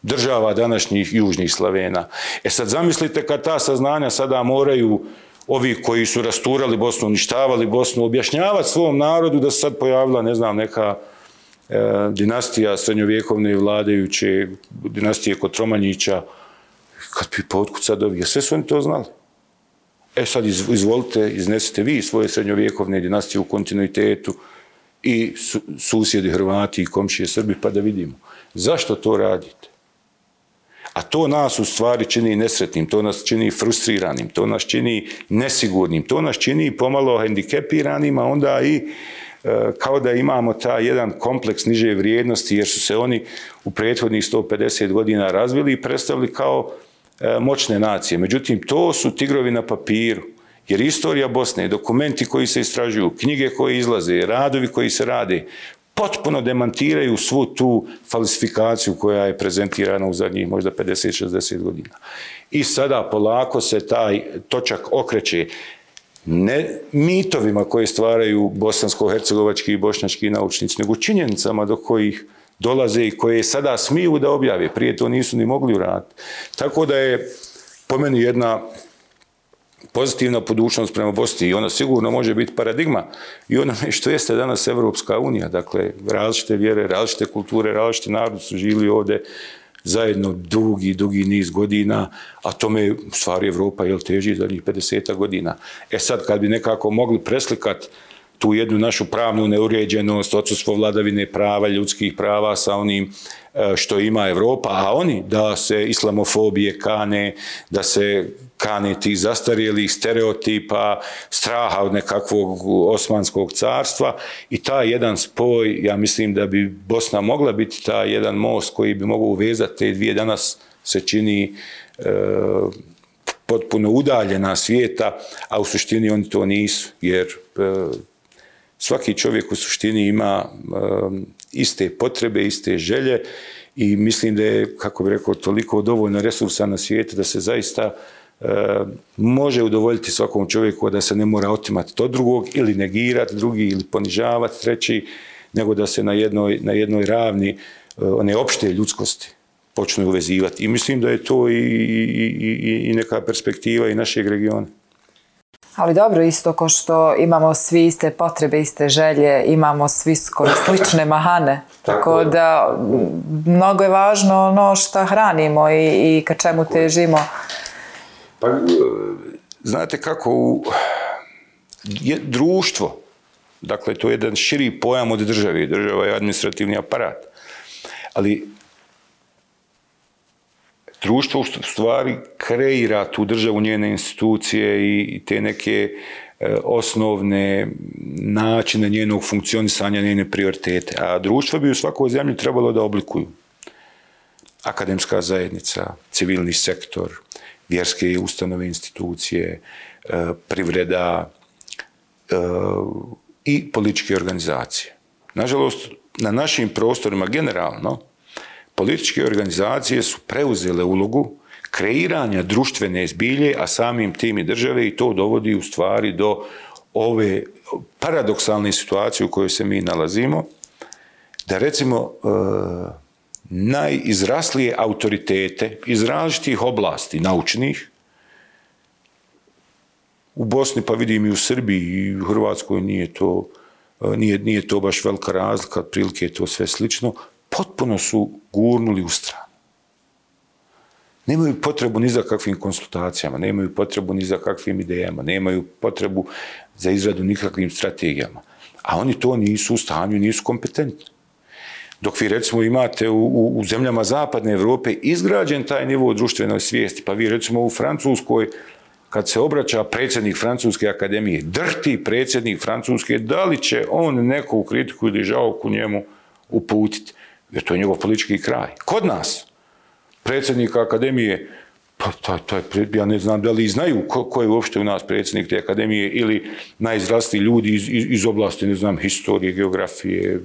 B: država današnjih južnih Slavena. E sad zamislite kad ta saznanja sada moraju ovi koji su rasturali Bosnu, uništavali Bosnu, objašnjavati svom narodu da se sad pojavila, ne znam, neka e, dinastija srednjovjekovne vladajuće, dinastije Kotromanjića, kad bi potkuca dobio, sve su oni to znali. E sad izvolite, iznesite vi svoje srednjovjekovne dinastije u kontinuitetu i susjedi Hrvati i komšije Srbi, pa da vidimo. Zašto to radite? A to nas u stvari čini nesretnim, to nas čini frustriranim, to nas čini nesigurnim, to nas čini pomalo hendikepiranim, a onda i e, kao da imamo ta jedan kompleks niže vrijednosti jer su se oni u prethodnih 150 godina razvili i predstavili kao moćne nacije. Međutim, to su tigrovi na papiru. Jer istorija Bosne, dokumenti koji se istražuju, knjige koje izlaze, radovi koji se rade, potpuno demantiraju svu tu falsifikaciju koja je prezentirana u zadnjih možda 50-60 godina. I sada polako se taj točak okreće ne mitovima koje stvaraju bosansko-hercegovački i bošnjački naučnici, nego činjenicama do kojih dolaze i koje sada smiju da objave. Prije to nisu ni mogli uraditi. Tako da je po meni jedna pozitivna podučnost prema Bosni i ona sigurno može biti paradigma i onome što jeste danas Evropska unija. Dakle, različite vjere, različite kulture, različite narodi su živjeli ovdje zajedno dugi, dugi niz godina, a tome u stvari Evropa je teži zadnjih 50 godina. E sad, kad bi nekako mogli preslikati tu jednu našu pravnu neuređenost, odsustvo vladavine prava, ljudskih prava sa onim e, što ima Evropa, a oni da se islamofobije kane, da se kane tih zastarjelih stereotipa, straha od nekakvog osmanskog carstva i taj jedan spoj, ja mislim da bi Bosna mogla biti taj jedan most koji bi mogao uvezati te dvije. Danas se čini e, potpuno udaljena svijeta, a u suštini oni to nisu, jer e, svaki čovjek u suštini ima um, iste potrebe, iste želje i mislim da je, kako bi rekao, toliko dovoljno resursa na svijetu da se zaista uh, može udovoljiti svakom čovjeku da se ne mora otimati to drugog ili negirati drugi ili ponižavati treći, nego da se na jednoj, na jednoj ravni uh, one opšte ljudskosti počnu uvezivati. I mislim da je to i, i, i, i neka perspektiva i našeg regiona.
A: Ali dobro, isto ko što imamo svi iste potrebe, iste želje, imamo svi skoro slične mahane. Tako, da mnogo je važno ono što hranimo i, i ka čemu težimo.
B: Pa, znate kako u je, društvo, dakle to je jedan širi pojam od države, država je administrativni aparat, ali društvo u stvari kreira tu državu, njene institucije i te neke e, osnovne načine njenog funkcionisanja, njene prioritete. A društvo bi u svakoj zemlji trebalo da oblikuju akademska zajednica, civilni sektor, vjerske ustanove, institucije, e, privreda e, i političke organizacije. Nažalost, na našim prostorima generalno, političke organizacije su preuzele ulogu kreiranja društvene zbilje, a samim tim i države i to dovodi u stvari do ove paradoksalne situacije u kojoj se mi nalazimo, da recimo e, najizraslije autoritete iz različitih oblasti naučnih, u Bosni pa vidim i u Srbiji i u Hrvatskoj nije to, e, nije, nije to baš velika razlika, prilike je to sve slično, potpuno su gurnuli u stranu. Nemaju potrebu ni za kakvim konsultacijama, nemaju potrebu ni za kakvim idejama, nemaju potrebu za izradu nikakvim strategijama. A oni to nisu u stanju, nisu kompetentni. Dok vi recimo imate u, u, u zemljama zapadne Evrope izgrađen taj nivo društvene svijesti, pa vi recimo u Francuskoj, kad se obraća predsjednik Francuske akademije, drti predsjednik Francuske, da li će on neku kritiku ili žalku njemu uputiti? Jer to je njegov politički kraj. Kod nas, predsjednika akademije, pa taj, taj, ja ne znam da li znaju ko, ko je uopšte u nas predsjednik te akademije ili najizrastiji ljudi iz, iz, iz oblasti, ne znam, historije, geografije,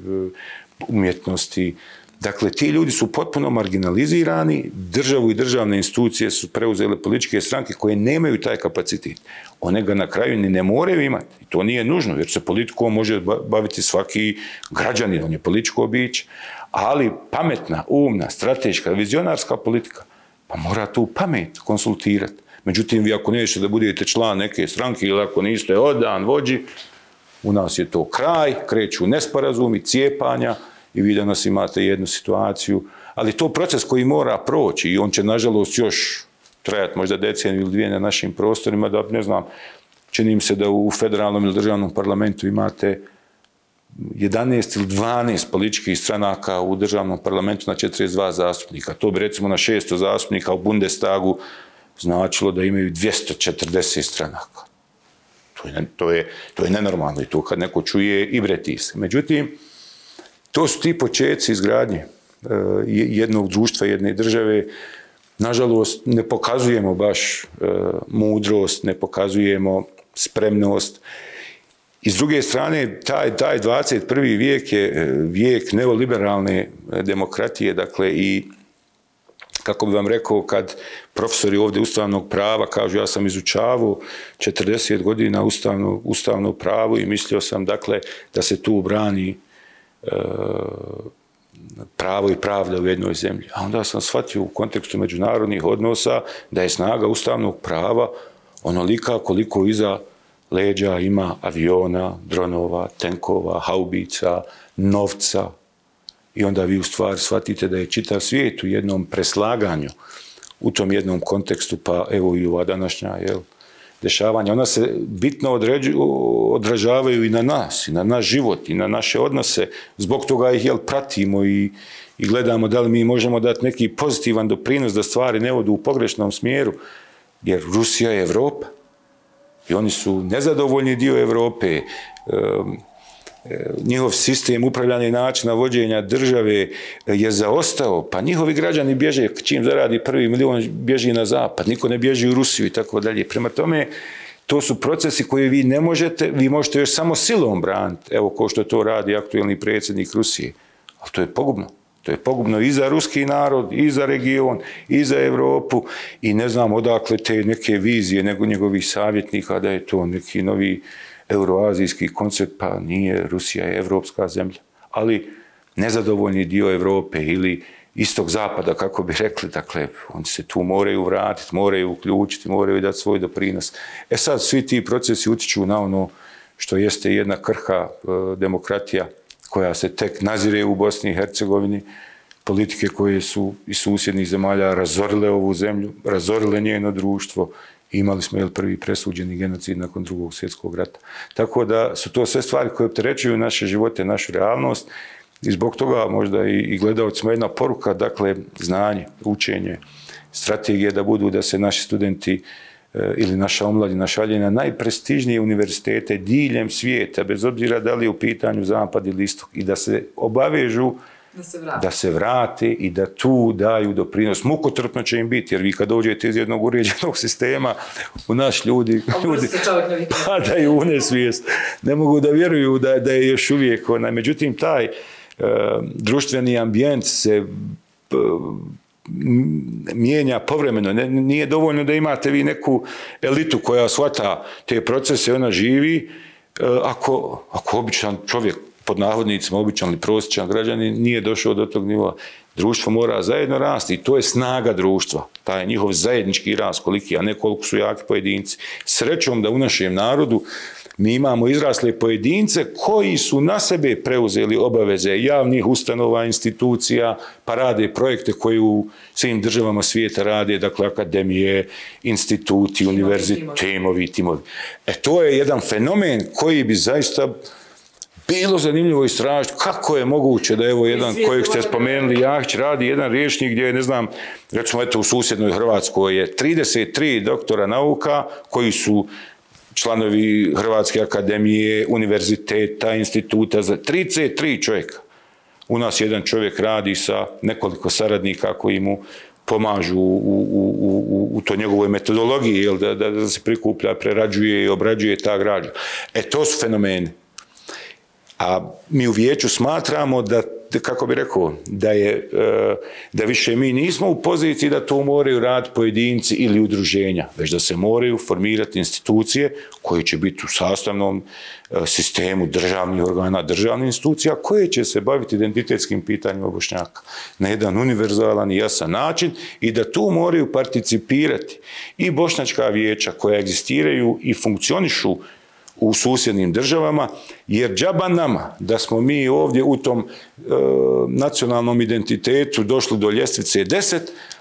B: umjetnosti. Dakle, ti ljudi su potpuno marginalizirani, državu i državne institucije su preuzele političke stranke koje nemaju taj kapacitet. One ga na kraju ni ne moraju imati. I to nije nužno, jer se politikom može baviti svaki građanin, on je političko bić, ali pametna, umna, strateška, vizionarska politika, pa mora tu pamet konsultirati. Međutim, vi ako nećete da budete član neke stranke ili ako niste odan vođi, u nas je to kraj, kreću nesporazumi, cijepanja i vi danas imate jednu situaciju, ali to proces koji mora proći i on će, nažalost, još trajati možda deceniju ili dvije na našim prostorima, da ne znam, čini se da u federalnom ili državnom parlamentu imate 11 ili 12 političkih stranaka u državnom parlamentu na 42 zastupnika. To bi recimo na 600 zastupnika u Bundestagu značilo da imaju 240 stranaka. To je, to je, to je nenormalno i to kad neko čuje i breti se. Međutim, to su ti početci izgradnje e, jednog društva, jedne države. Nažalost, ne pokazujemo baš e, mudrost, ne pokazujemo spremnost. I s druge strane, taj, taj 21. vijek je e, vijek neoliberalne demokratije, dakle i kako bi vam rekao, kad profesori ovdje ustavnog prava kažu ja sam izučavao 40 godina ustavno, ustavno pravo i mislio sam dakle da se tu brani pravo i pravda u jednoj zemlji. A onda sam shvatio u kontekstu međunarodnih odnosa da je snaga ustavnog prava onolika koliko iza leđa ima aviona, dronova, tenkova, haubica, novca, i onda vi u stvari shvatite da je čitav svijet u jednom preslaganju, u tom jednom kontekstu, pa evo i ova današnja jel, dešavanja, ona se bitno određu, odražavaju i na nas, i na naš život, i na naše odnose, zbog toga ih jel, pratimo i, i gledamo da li mi možemo dati neki pozitivan doprinos da stvari ne odu u pogrešnom smjeru, jer Rusija je Evropa i oni su nezadovoljni dio Europe, njihov sistem upravljanja i načina vođenja države je zaostao, pa njihovi građani bježe, čim zaradi prvi milion, bježi na zapad, niko ne bježi u Rusiju i tako dalje. Prema tome, to su procesi koje vi ne možete, vi možete još samo silom braniti, evo ko što to radi aktuelni predsjednik Rusije. Ali to je pogubno. To je pogubno i za ruski narod, i za region, i za Europu i ne znam odakle te neke vizije nego njegovih savjetnika da je to neki novi euroazijski koncept, pa nije, Rusija je evropska zemlja. Ali nezadovoljni dio Europe ili istog zapada, kako bi rekli, dakle, oni se tu moraju vratiti, moraju uključiti, moraju dati svoj doprinos. E sad, svi ti procesi utiču na ono što jeste jedna krha e, demokratija koja se tek nazire u Bosni i Hercegovini, politike koje su iz susjednih zemalja razorile ovu zemlju, razorile njeno društvo, imali smo jel, prvi presuđeni genocid nakon drugog svjetskog rata. Tako da su to sve stvari koje opterećuju naše živote, našu realnost i zbog toga možda i, i gledalcima jedna poruka, dakle, znanje, učenje, strategije da budu da se naši studenti e, ili naša omladina šalje na najprestižnije univerzitete diljem svijeta, bez obzira da li je u pitanju zapad ili istok, i da se obavežu
A: da se, vrati.
B: da se vrate i da tu daju doprinos. Mukotrpno će im biti, jer vi kad dođete iz jednog uređenog sistema, u naš ljudi, ljudi padaju u nesvijest. Ne mogu da vjeruju da, da je još uvijek onaj. Međutim, taj e, društveni ambijent se mijenja povremeno. Ne, nije dovoljno da imate vi neku elitu koja shvata te procese, ona živi, e, ako, ako običan čovjek pod navodnicima običan ili prosječan građanin nije došao do tog nivoa. Društvo mora zajedno rasti i to je snaga društva. Taj njihov zajednički rast koliki, a ne koliko su jaki pojedinci. Srećom da u našem narodu mi imamo izrasle pojedince koji su na sebe preuzeli obaveze javnih ustanova, institucija, pa rade projekte koji u svim državama svijeta rade, dakle akademije, instituti, univerziteti, timovi, timovi. E to je jedan fenomen koji bi zaista bilo zanimljivo istražiti kako je moguće da evo jedan kojeg ste spomenuli Jahić radi jedan riječnik gdje je, ne znam, recimo eto u susjednoj Hrvatskoj je 33 doktora nauka koji su članovi Hrvatske akademije, univerziteta, instituta, za 33 čovjeka. U nas jedan čovjek radi sa nekoliko saradnika koji mu pomažu u, u, u, u to njegovoj metodologiji, jel, da, da, da se prikuplja, prerađuje i obrađuje ta građa. E, to su fenomeni. A mi u vijeću smatramo da, kako bi rekao, da, je, e, da više mi nismo u poziciji da to moraju raditi pojedinci ili udruženja, već da se moraju formirati institucije koje će biti u sastavnom e, sistemu državnih organa, državnih institucija, koje će se baviti identitetskim pitanjima Bošnjaka na jedan univerzalan i jasan način i da tu moraju participirati i bošnjačka vijeća koja egzistiraju i funkcionišu u susjednim državama, jer džaba nama da smo mi ovdje u tom e, nacionalnom identitetu došli do ljestvice 10,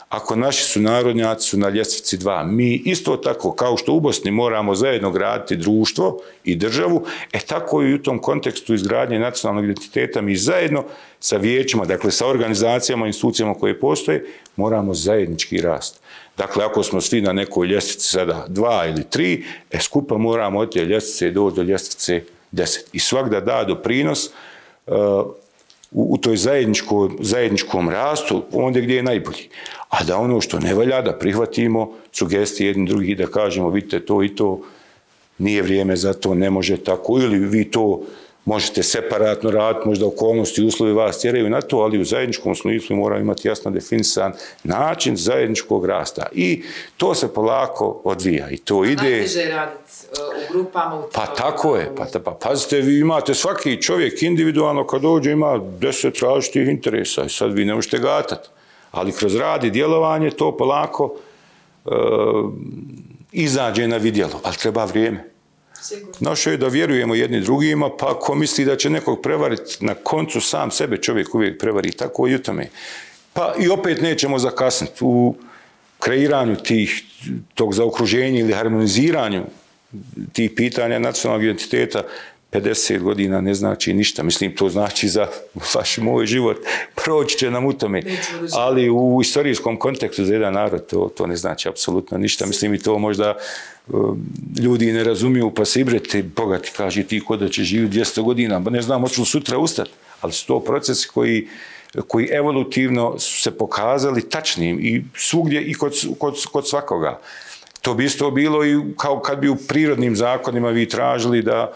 B: ako naši su narodnjaci su na ljestvici dva, mi isto tako, kao što u Bosni moramo zajedno graditi društvo i državu, e tako i u tom kontekstu izgradnje nacionalnog identiteta mi zajedno sa vijećima, dakle sa organizacijama, institucijama koje postoje, moramo zajednički rast. Dakle, ako smo svi na nekoj ljestvici sada dva ili tri, e skupa moramo od te ljestvice doći do ljestvice deset. I svak da doprinos uh, u, u toj zajedničko, zajedničkom rastu, onda gdje je najbolji. A da ono što ne valja, da prihvatimo sugestije jedni drugih, da kažemo, vidite, to i to nije vrijeme za to, ne može tako, ili vi to možete separatno raditi, možda okolnosti i uslovi vas tjeraju na to, ali u zajedničkom smislu mora imati jasno definisan način zajedničkog rasta. I to se polako odvija i to ide...
A: Najteže je raditi uh, u grupama. U
B: pa tako je, pa, pa pazite, vi imate svaki čovjek individualno kad dođe ima deset različitih interesa i sad vi ne možete gatati. Ali kroz rad i djelovanje to polako uh, izađe na vidjelo, ali treba vrijeme. Naše je da vjerujemo jedni drugima, pa ko misli da će nekog prevariti, na koncu sam sebe čovjek uvijek prevari, tako i u tome. Pa i opet nećemo zakasniti u kreiranju tih, tog zaokruženja ili harmoniziranju tih pitanja nacionalnog identiteta, 50 godina ne znači ništa. Mislim, to znači za vaš moj život. Proći će nam u tome. Ali u istorijskom kontekstu za jedan narod to, to ne znači apsolutno ništa. Mislim, i to možda um, ljudi ne razumiju, pa se ibrete, Boga ti kaže, ti ko da će živjeti 200 godina, pa ne znam, hoću sutra ustati. Ali su to procesi koji, koji evolutivno su se pokazali tačnim i svugdje i kod, kod, kod svakoga. To bi isto bilo i kao kad bi u prirodnim zakonima vi tražili da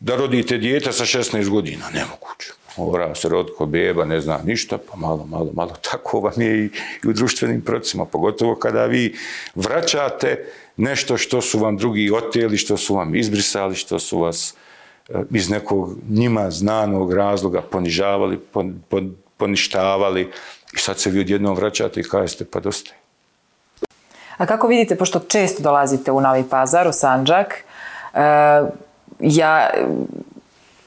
B: da rodite dijete sa 16 godina, nemoguće. Mora se roditi ko beba, ne zna ništa, pa malo, malo, malo. Tako vam je i, i u društvenim procesima, pogotovo kada vi vraćate nešto što su vam drugi oteli, što su vam izbrisali, što su vas eh, iz nekog njima znanog razloga ponižavali, pon, pon, poništavali. I sad se vi odjednom vraćate i kažete pa dosta
A: A kako vidite, pošto često dolazite u Novi Pazar, u Sanđak, e, ja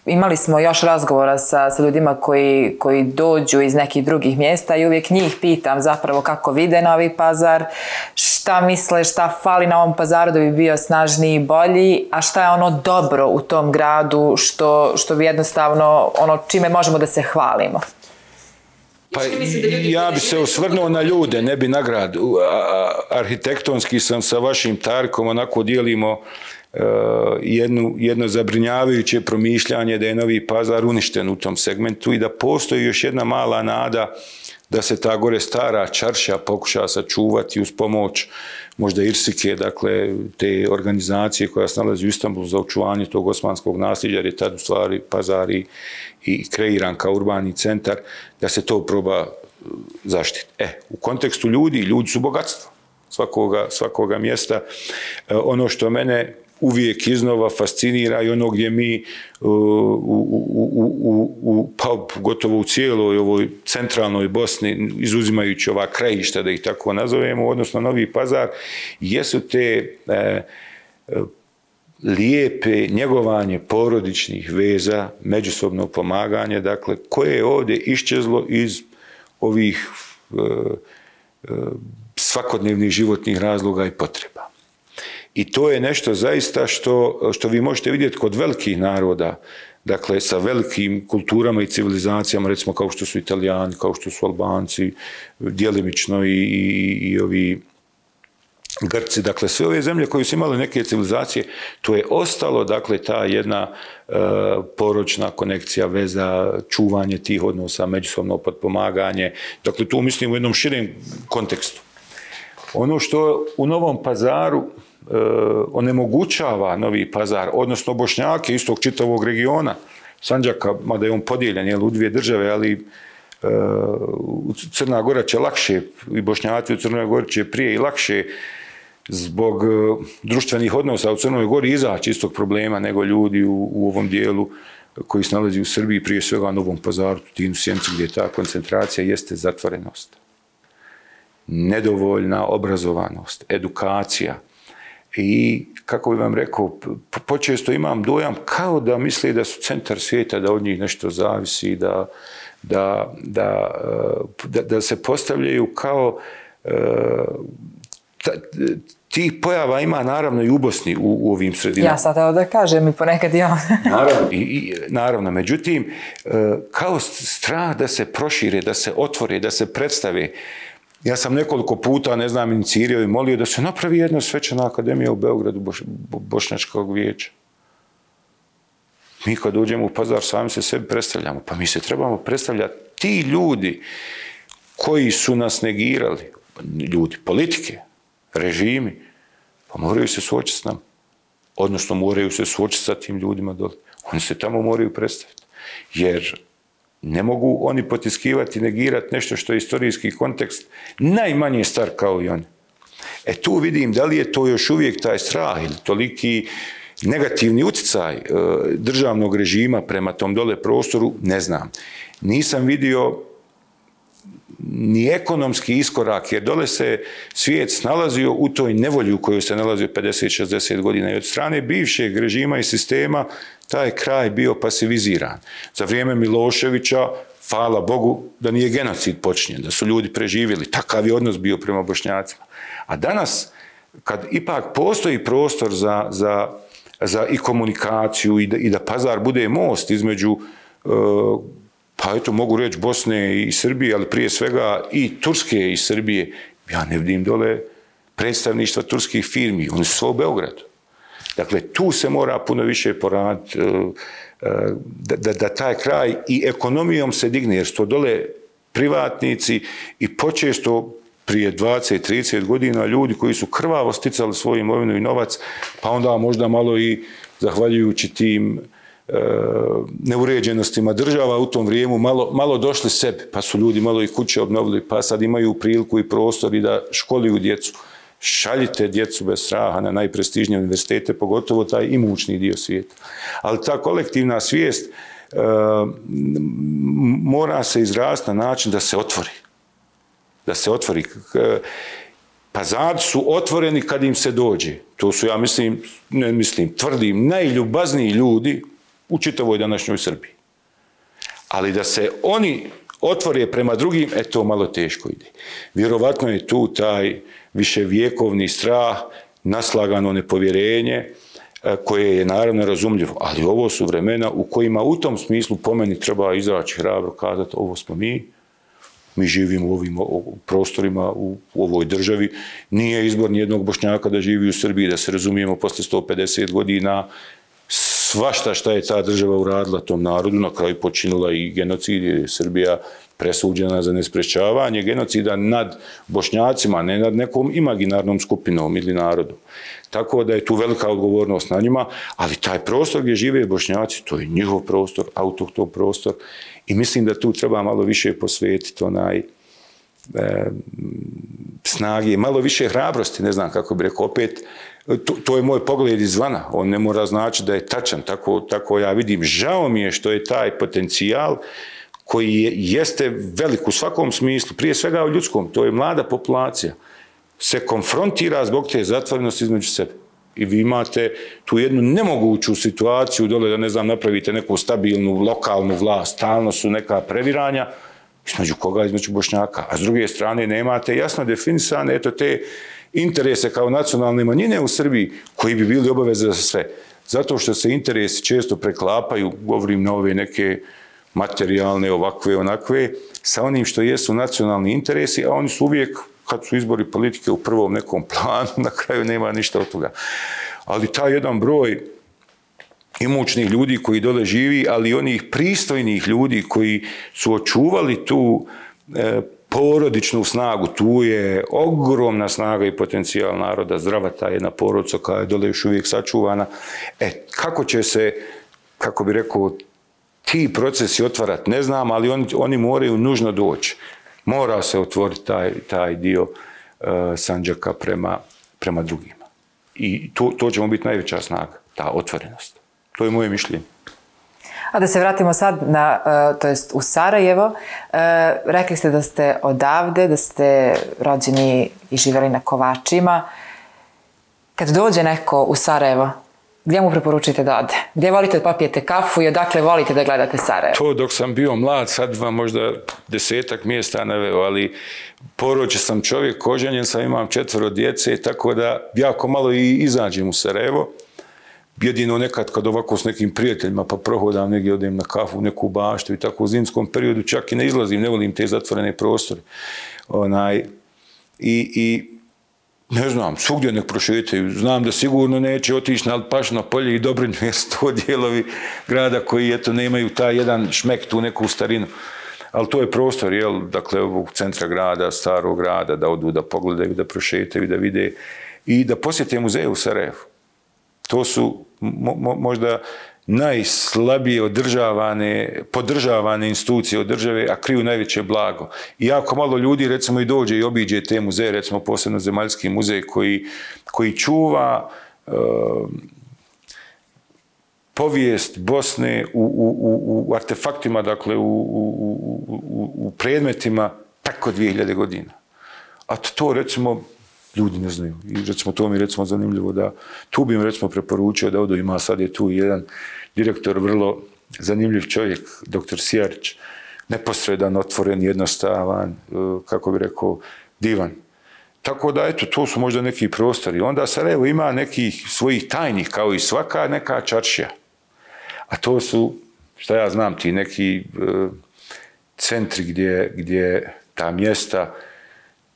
A: imali smo još razgovora sa, sa ljudima koji, koji dođu iz nekih drugih mjesta i uvijek njih pitam zapravo kako vide Novi pazar, šta misle, šta fali na ovom pazaru da bi bio snažniji i bolji, a šta je ono dobro u tom gradu što, što bi jednostavno ono čime možemo da se hvalimo.
B: Pa ja bi se osvrnuo na ljude, ne bi nagrad. Arhitektonski sam sa vašim Tarkom, onako dijelimo jednu, jedno zabrinjavajuće promišljanje da je Novi pazar uništen u tom segmentu i da postoji još jedna mala nada da se ta gore stara čarša pokuša sačuvati uz pomoć možda Irsike, dakle te organizacije koja se nalazi u Istanbulu za očuvanje tog osmanskog nasljeđa, jer je tad u stvari pazar i, i kreiran kao urbani centar, da se to proba zaštiti. E, u kontekstu ljudi, ljudi su bogatstvo svakoga, svakoga mjesta. E, ono što mene uvijek iznova fascinira i ono gdje mi u, u, u, u, pa gotovo u cijeloj ovoj centralnoj Bosni, izuzimajući ova krajišta, da ih tako nazovemo, odnosno Novi Pazar, jesu te e, lijepe njegovanje porodičnih veza, međusobno pomaganje, dakle, koje je ovdje iščezlo iz ovih e, e, svakodnevnih životnih razloga i potreba. I to je nešto zaista što, što vi možete vidjeti kod velikih naroda, dakle sa velikim kulturama i civilizacijama, recimo kao što su italijani, kao što su albanci, djelimično i, i, i ovi Grci, dakle sve ove zemlje koje su imale neke civilizacije, to je ostalo, dakle, ta jedna e, poročna konekcija, veza, čuvanje tih odnosa, međusobno podpomaganje. Dakle, tu mislim u jednom širem kontekstu. Ono što u Novom pazaru onemogućava Novi pazar, odnosno Bošnjake istog čitavog regiona, Sanđaka, mada je on podijeljen jel, u dvije države, ali e, Crna Gora će lakše, i Bošnjaci u Crnoj Gori će prije i lakše zbog e, društvenih odnosa u Crnoj Gori izaći iz tog problema nego ljudi u, u ovom dijelu koji se nalazi u Srbiji, prije svega na Novom pazaru, Tinu Sjencu, gdje ta koncentracija jeste zatvorenost. Nedovoljna obrazovanost, edukacija, i kako bih vam rekao, počesto imam dojam kao da misle da su centar svijeta, da od njih nešto zavisi, da, da, da, da, da se postavljaju kao tih pojava ima naravno i u Bosni u, u ovim sredinama.
A: Ja sad evo da kažem i ponekad ja.
B: naravno, i, i, naravno, međutim, kao strah da se prošire, da se otvore, da se predstave, ja sam nekoliko puta, ne znam, inicirao i molio da se napravi jedna svečana akademija u Beogradu Boš, Bošnjačkog vijeća. Mi kad uđemo u pazar, sami se sebi predstavljamo. Pa mi se trebamo predstavljati ti ljudi koji su nas negirali, ljudi politike, režimi, pa moraju se suočiti s nama. Odnosno moraju se suočiti sa tim ljudima dole. Oni se tamo moraju predstaviti. Jer ne mogu oni potiskivati negirati nešto što je istorijski kontekst najmanje star kao i oni. E tu vidim da li je to još uvijek taj strah ili toliki negativni utjecaj e, državnog režima prema tom dole prostoru, ne znam. Nisam vidio ni ekonomski iskorak, jer dole se svijet snalazio u toj nevolji u kojoj se nalazio 50-60 godina i od strane bivšeg režima i sistema taj kraj bio pasiviziran. Za vrijeme Miloševića, hvala Bogu, da nije genocid počinjen, da su ljudi preživjeli. Takav je odnos bio prema bošnjacima. A danas, kad ipak postoji prostor za, za, za i komunikaciju i da, i da pazar bude most između uh, pa eto mogu reći Bosne i Srbije, ali prije svega i Turske i Srbije, ja ne vidim dole predstavništva turskih firmi, oni su sve u Beogradu. Dakle, tu se mora puno više poraditi e, e, da, da, da taj kraj i ekonomijom se digne, jer su to dole privatnici i počesto prije 20-30 godina ljudi koji su krvavo sticali svoju imovinu i novac, pa onda možda malo i zahvaljujući tim E, neuređenostima država u tom vrijemu malo, malo došli sebi, pa su ljudi malo i kuće obnovili, pa sad imaju priliku i prostor i da školuju djecu. Šaljite djecu bez straha na najprestižnije univerzitete, pogotovo taj imućni dio svijeta. Ali ta kolektivna svijest e, mora se izrasti na način da se otvori. Da se otvori. Pa zad su otvoreni kad im se dođe. To su, ja mislim, ne mislim, tvrdim, najljubazniji ljudi u čitavoj današnjoj Srbiji. Ali da se oni otvore prema drugim, e to malo teško ide. Vjerovatno je tu taj viševjekovni strah, naslagano nepovjerenje, e, koje je naravno razumljivo, ali ovo su vremena u kojima u tom smislu po meni treba izaći hrabro kazati ovo smo mi, mi živimo u ovim prostorima u, ovoj državi. Nije izbor nijednog bošnjaka da živi u Srbiji, da se razumijemo posle 150 godina, svašta šta je ta država uradila tom narodu, na kraju počinila i genocid, je Srbija presuđena za nesprečavanje genocida nad bošnjacima, ne nad nekom imaginarnom skupinom ili narodom. Tako da je tu velika odgovornost na njima, ali taj prostor gdje žive bošnjaci, to je njihov prostor, autohton prostor i mislim da tu treba malo više posvetiti onaj e, snage, malo više hrabrosti, ne znam kako bi rekao, opet to, to je moj pogled izvana, on ne mora znači da je tačan, tako, tako ja vidim. Žao mi je što je taj potencijal koji je, jeste velik u svakom smislu, prije svega u ljudskom, to je mlada populacija, se konfrontira zbog te zatvorenosti između sebe. I vi imate tu jednu nemoguću situaciju dole da ne znam napravite neku stabilnu lokalnu vlast, stalno su neka previranja, između koga, između Bošnjaka. A s druge strane nemate jasno definisane eto te interese kao nacionalne manjine u Srbiji koji bi bili obaveze za sve. Zato što se interesi često preklapaju, govorim na ove neke materijalne, ovakve, onakve, sa onim što jesu nacionalni interesi, a oni su uvijek, kad su izbori politike u prvom nekom planu, na kraju nema ništa od toga. Ali taj jedan broj imućnih ljudi koji dole živi, ali onih pristojnih ljudi koji su očuvali tu e, porodičnu snagu, tu je ogromna snaga i potencijal naroda, zdrava ta jedna porodca koja je dole još uvijek sačuvana. E, kako će se, kako bi rekao, ti procesi otvarati, ne znam, ali oni, oni moraju nužno doći. Mora se otvoriti taj, taj dio uh, sanđaka prema, prema drugima. I to, to će mu biti najveća snaga, ta otvorenost. To je moje mišljenje.
A: A da se vratimo sad na, uh, to jest u Sarajevo, uh, rekli ste da ste odavde, da ste rođeni i živjeli na Kovačima. Kad dođe neko u Sarajevo, gdje mu preporučite da ode? Gdje volite da popijete kafu i odakle volite da gledate Sarajevo?
B: To dok sam bio mlad, sad vam možda desetak mjesta naveo, ali poroče sam čovjek, koženjen sam, imam četvero djece, tako da jako malo i izađem u Sarajevo. Jedino nekad kad ovako s nekim prijateljima pa prohodam negdje, odem na kafu, neku baštu i tako u zimskom periodu čak i ne izlazim, ne volim te zatvorene prostore. Onaj, i, i ne znam, svugdje nek prošetaju. Znam da sigurno neće otići na polje i Dobrinju, jer to dijelovi grada koji eto, nemaju taj jedan šmek, tu neku starinu. Ali to je prostor, jel, dakle, ovog centra grada, starog grada, da odu, da pogledaju, da prošetaju, da vide i da posjete muzeje u Sarajevu. To su mo, mo, možda najslabije održavane, podržavane institucije od države, a kriju najveće blago. I jako malo ljudi, recimo, i dođe i obiđe te muzeje, recimo posebno Zemaljski muzej koji, koji čuva uh, povijest Bosne u, u, u, artefaktima, dakle, u predmetima preko 2000 godina. A to, recimo, ljudi ne znaju. I recimo to mi je recimo zanimljivo da tu bi im recimo preporučio da odo ima sad je tu jedan direktor vrlo zanimljiv čovjek, doktor Sijarić, neposredan, otvoren, jednostavan, e, kako bi rekao, divan. Tako da, eto, to su možda neki prostori. Onda Sarajevo ima nekih svojih tajnih, kao i svaka neka čaršija. A to su, šta ja znam, ti neki e, centri gdje, gdje ta mjesta,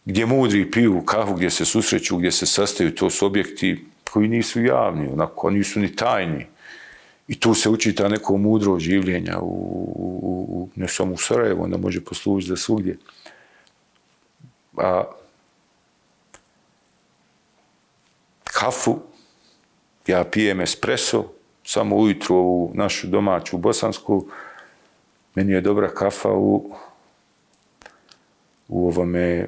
B: gdje mudri piju kafu, gdje se susreću, gdje se sastaju, to su objekti koji nisu javni, onako, nisu ni tajni. I tu se uči ta neko mudro življenja, u, u, u, ne samo u Sarajevu, onda može poslužiti za svugdje. A kafu, ja pijem espresso, samo ujutru ovu našu domaću bosansku, meni je dobra kafa u, u ovome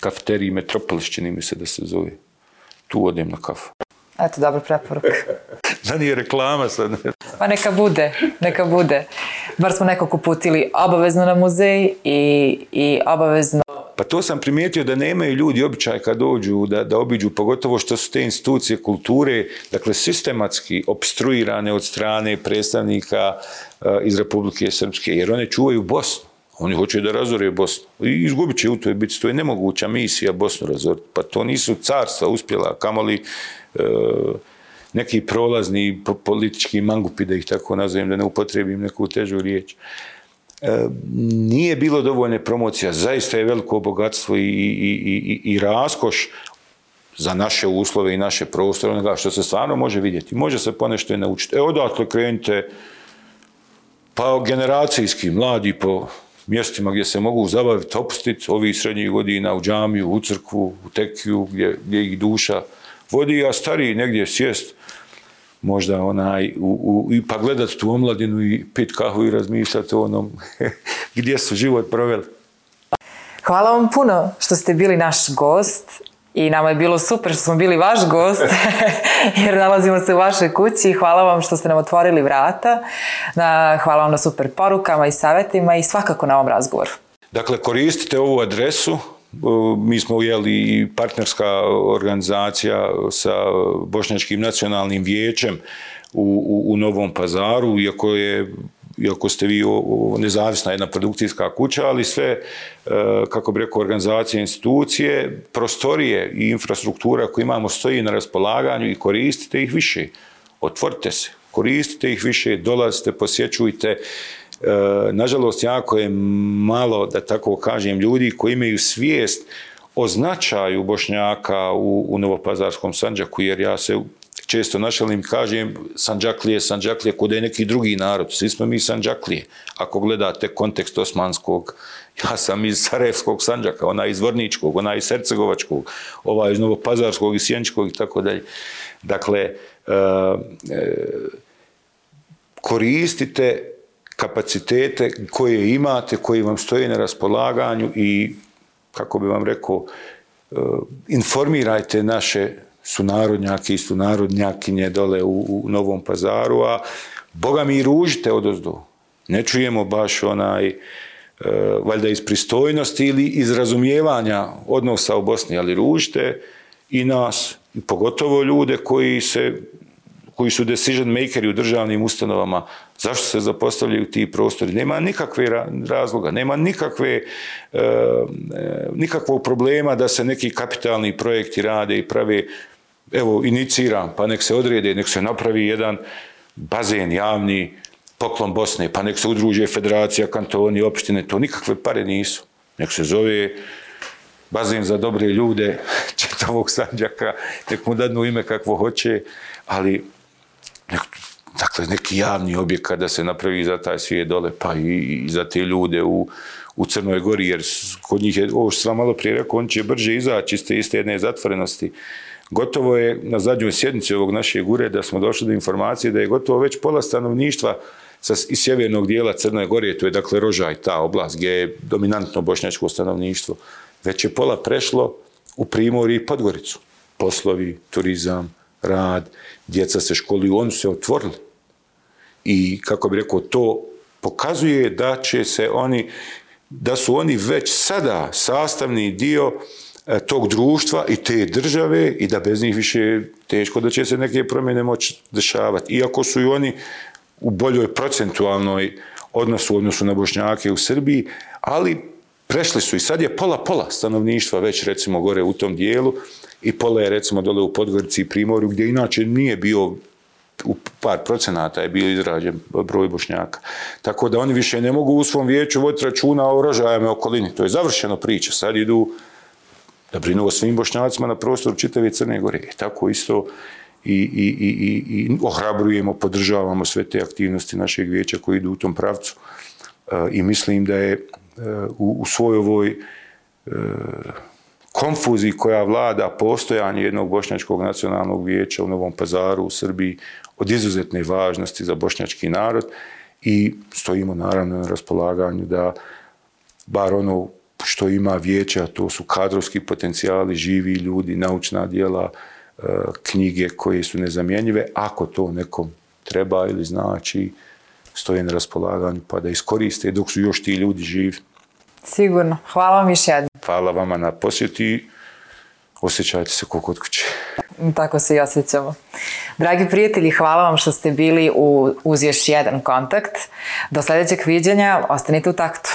B: kafeteriji Metropolis, čini mi se da se zove. Tu odem na kafu.
A: Eto, dobra preporuka.
B: da nije reklama sad.
A: Pa neka bude, neka bude. Bar smo nekog uputili obavezno na muzej i, i obavezno...
B: Pa to sam primijetio da nemaju ljudi običaj kad dođu, da, da obiđu, pogotovo što su te institucije kulture, dakle, sistematski obstruirane od strane predstavnika uh, iz Republike Srpske, jer one čuvaju Bosnu. Oni hoće da razore Bosnu. I izgubit će u toj biti. To je nemoguća misija Bosnu razoriti. Pa to nisu carstva uspjela, kamoli e, neki prolazni politički mangupi, da ih tako nazovem, da ne upotrebim neku težu riječ. E, nije bilo dovoljne promocija. Zaista je veliko bogatstvo i, i, i, i raskoš za naše uslove i naše prostore, onoga što se stvarno može vidjeti. Može se ponešto i naučiti. E, odatle krenite pa generacijski, mladi po mjestima gdje se mogu zabaviti, opustiti ovih srednjih godina u džamiju, u crkvu, u tekiju, gdje, gdje ih duša vodi, a stariji negdje sjest, možda onaj, u, u, pa gledati tu omladinu i pit kahu i razmišljati o onom gdje su život proveli.
A: Hvala vam puno što ste bili naš gost i nama je bilo super što smo bili vaš gost jer nalazimo se u vašoj kući. Hvala vam što ste nam otvorili vrata. Hvala vam na super porukama i savjetima i svakako na ovom razgovoru.
B: Dakle, koristite ovu adresu. Mi smo ujeli i partnerska organizacija sa Bošnjačkim nacionalnim vijećem u, u, u Novom pazaru, iako je iako ste vi nezavisna jedna produkcijska kuća, ali sve, e, kako bi rekao, organizacije, institucije, prostorije i infrastruktura koju imamo stoji na raspolaganju i koristite ih više. Otvorite se, koristite ih više, dolazite, posjećujte. E, nažalost, jako je malo, da tako kažem, ljudi koji imaju svijest o značaju Bošnjaka u, u Novopazarskom Sanđaku, jer ja se često našalim kažem Sanđaklije, Sanđaklije, kod je neki drugi narod. Svi smo mi Sanđaklije. Ako gledate kontekst osmanskog, ja sam iz Sarajevskog Sanđaka, ona iz Vrničkog, ona iz Hercegovačkog, ova iz Novopazarskog i Sjenčkog i tako dalje. Dakle, e, e, koristite kapacitete koje imate, koji vam stoje na raspolaganju i, kako bi vam rekao, e, informirajte naše su narodnjaki i su narodnjakinje dole u, u Novom pazaru, a Boga mi ružite od ozdu. Ne čujemo baš onaj, e, valjda iz pristojnosti ili iz razumijevanja odnosa u Bosni, ali ružite i nas, pogotovo ljude koji se koji su decision makeri u državnim ustanovama, zašto se zapostavljaju ti prostori. Nema nikakve razloga, nema nikakve, e, e, nikakvog problema da se neki kapitalni projekti rade i prave, evo, iniciram, pa nek se odrede, nek se napravi jedan bazen javni, poklon Bosne, pa nek se udruže federacija, kantoni, opštine, to nikakve pare nisu. Nek se zove bazen za dobre ljude četavog Sanđaka, nek mu dadnu ime kakvo hoće, ali dakle, neki javni objekat da se napravi za taj svijet dole, pa i, za te ljude u, u Crnoj Gori, jer kod njih je, ovo što sam malo prije rekao, on će brže izaći iz te iste jedne zatvorenosti. Gotovo je na zadnjoj sjednici ovog našeg ureda smo došli do informacije da je gotovo već pola stanovništva sa, iz sjevernog dijela Crne Gore, to je dakle Rožaj, ta oblast gdje je dominantno bošnjačko stanovništvo, već je pola prešlo u Primorje i Podgoricu. Poslovi, turizam, rad, djeca se školuju, oni su se otvorili. I kako bi rekao, to pokazuje da će se oni, da su oni već sada sastavni dio tog društva i te države i da bez njih više teško da će se neke promjene moći dešavati. Iako su i oni u boljoj procentualnoj odnosu odnosu na Bošnjake u Srbiji, ali prešli su i sad je pola-pola stanovništva već recimo gore u tom dijelu i pola je recimo dole u Podgorici i Primorju gdje inače nije bio u par procenata je bio izrađen broj bošnjaka. Tako da oni više ne mogu u svom vijeću voditi računa o rožajama okolini. To je završeno priča. Sad idu da brinu o svim bošnjacima na prostoru čitave Crne Gore. E, tako isto i, i, i, i ohrabrujemo, podržavamo sve te aktivnosti našeg vijeća koji idu u tom pravcu. E, I mislim da je e, u, u svojoj ovoj konfuziji koja vlada postojanje jednog bošnjačkog nacionalnog vijeća u Novom pazaru u Srbiji od izuzetne važnosti za bošnjački narod i stojimo naravno na raspolaganju da bar ono što ima vijeća, to su kadrovski potencijali, živi ljudi, naučna djela, e, knjige koje su nezamjenjive, ako to nekom treba ili znači, stoje na raspolaganju pa da iskoriste dok su još ti ljudi živi.
A: Sigurno. Hvala vam još jednom.
B: Hvala vama na posjeti. Osjećajte se kako kod kuće.
A: Tako se i osjećamo. Dragi prijatelji, hvala vam što ste bili u, uz još jedan kontakt. Do sljedećeg viđenja, ostanite u taktu.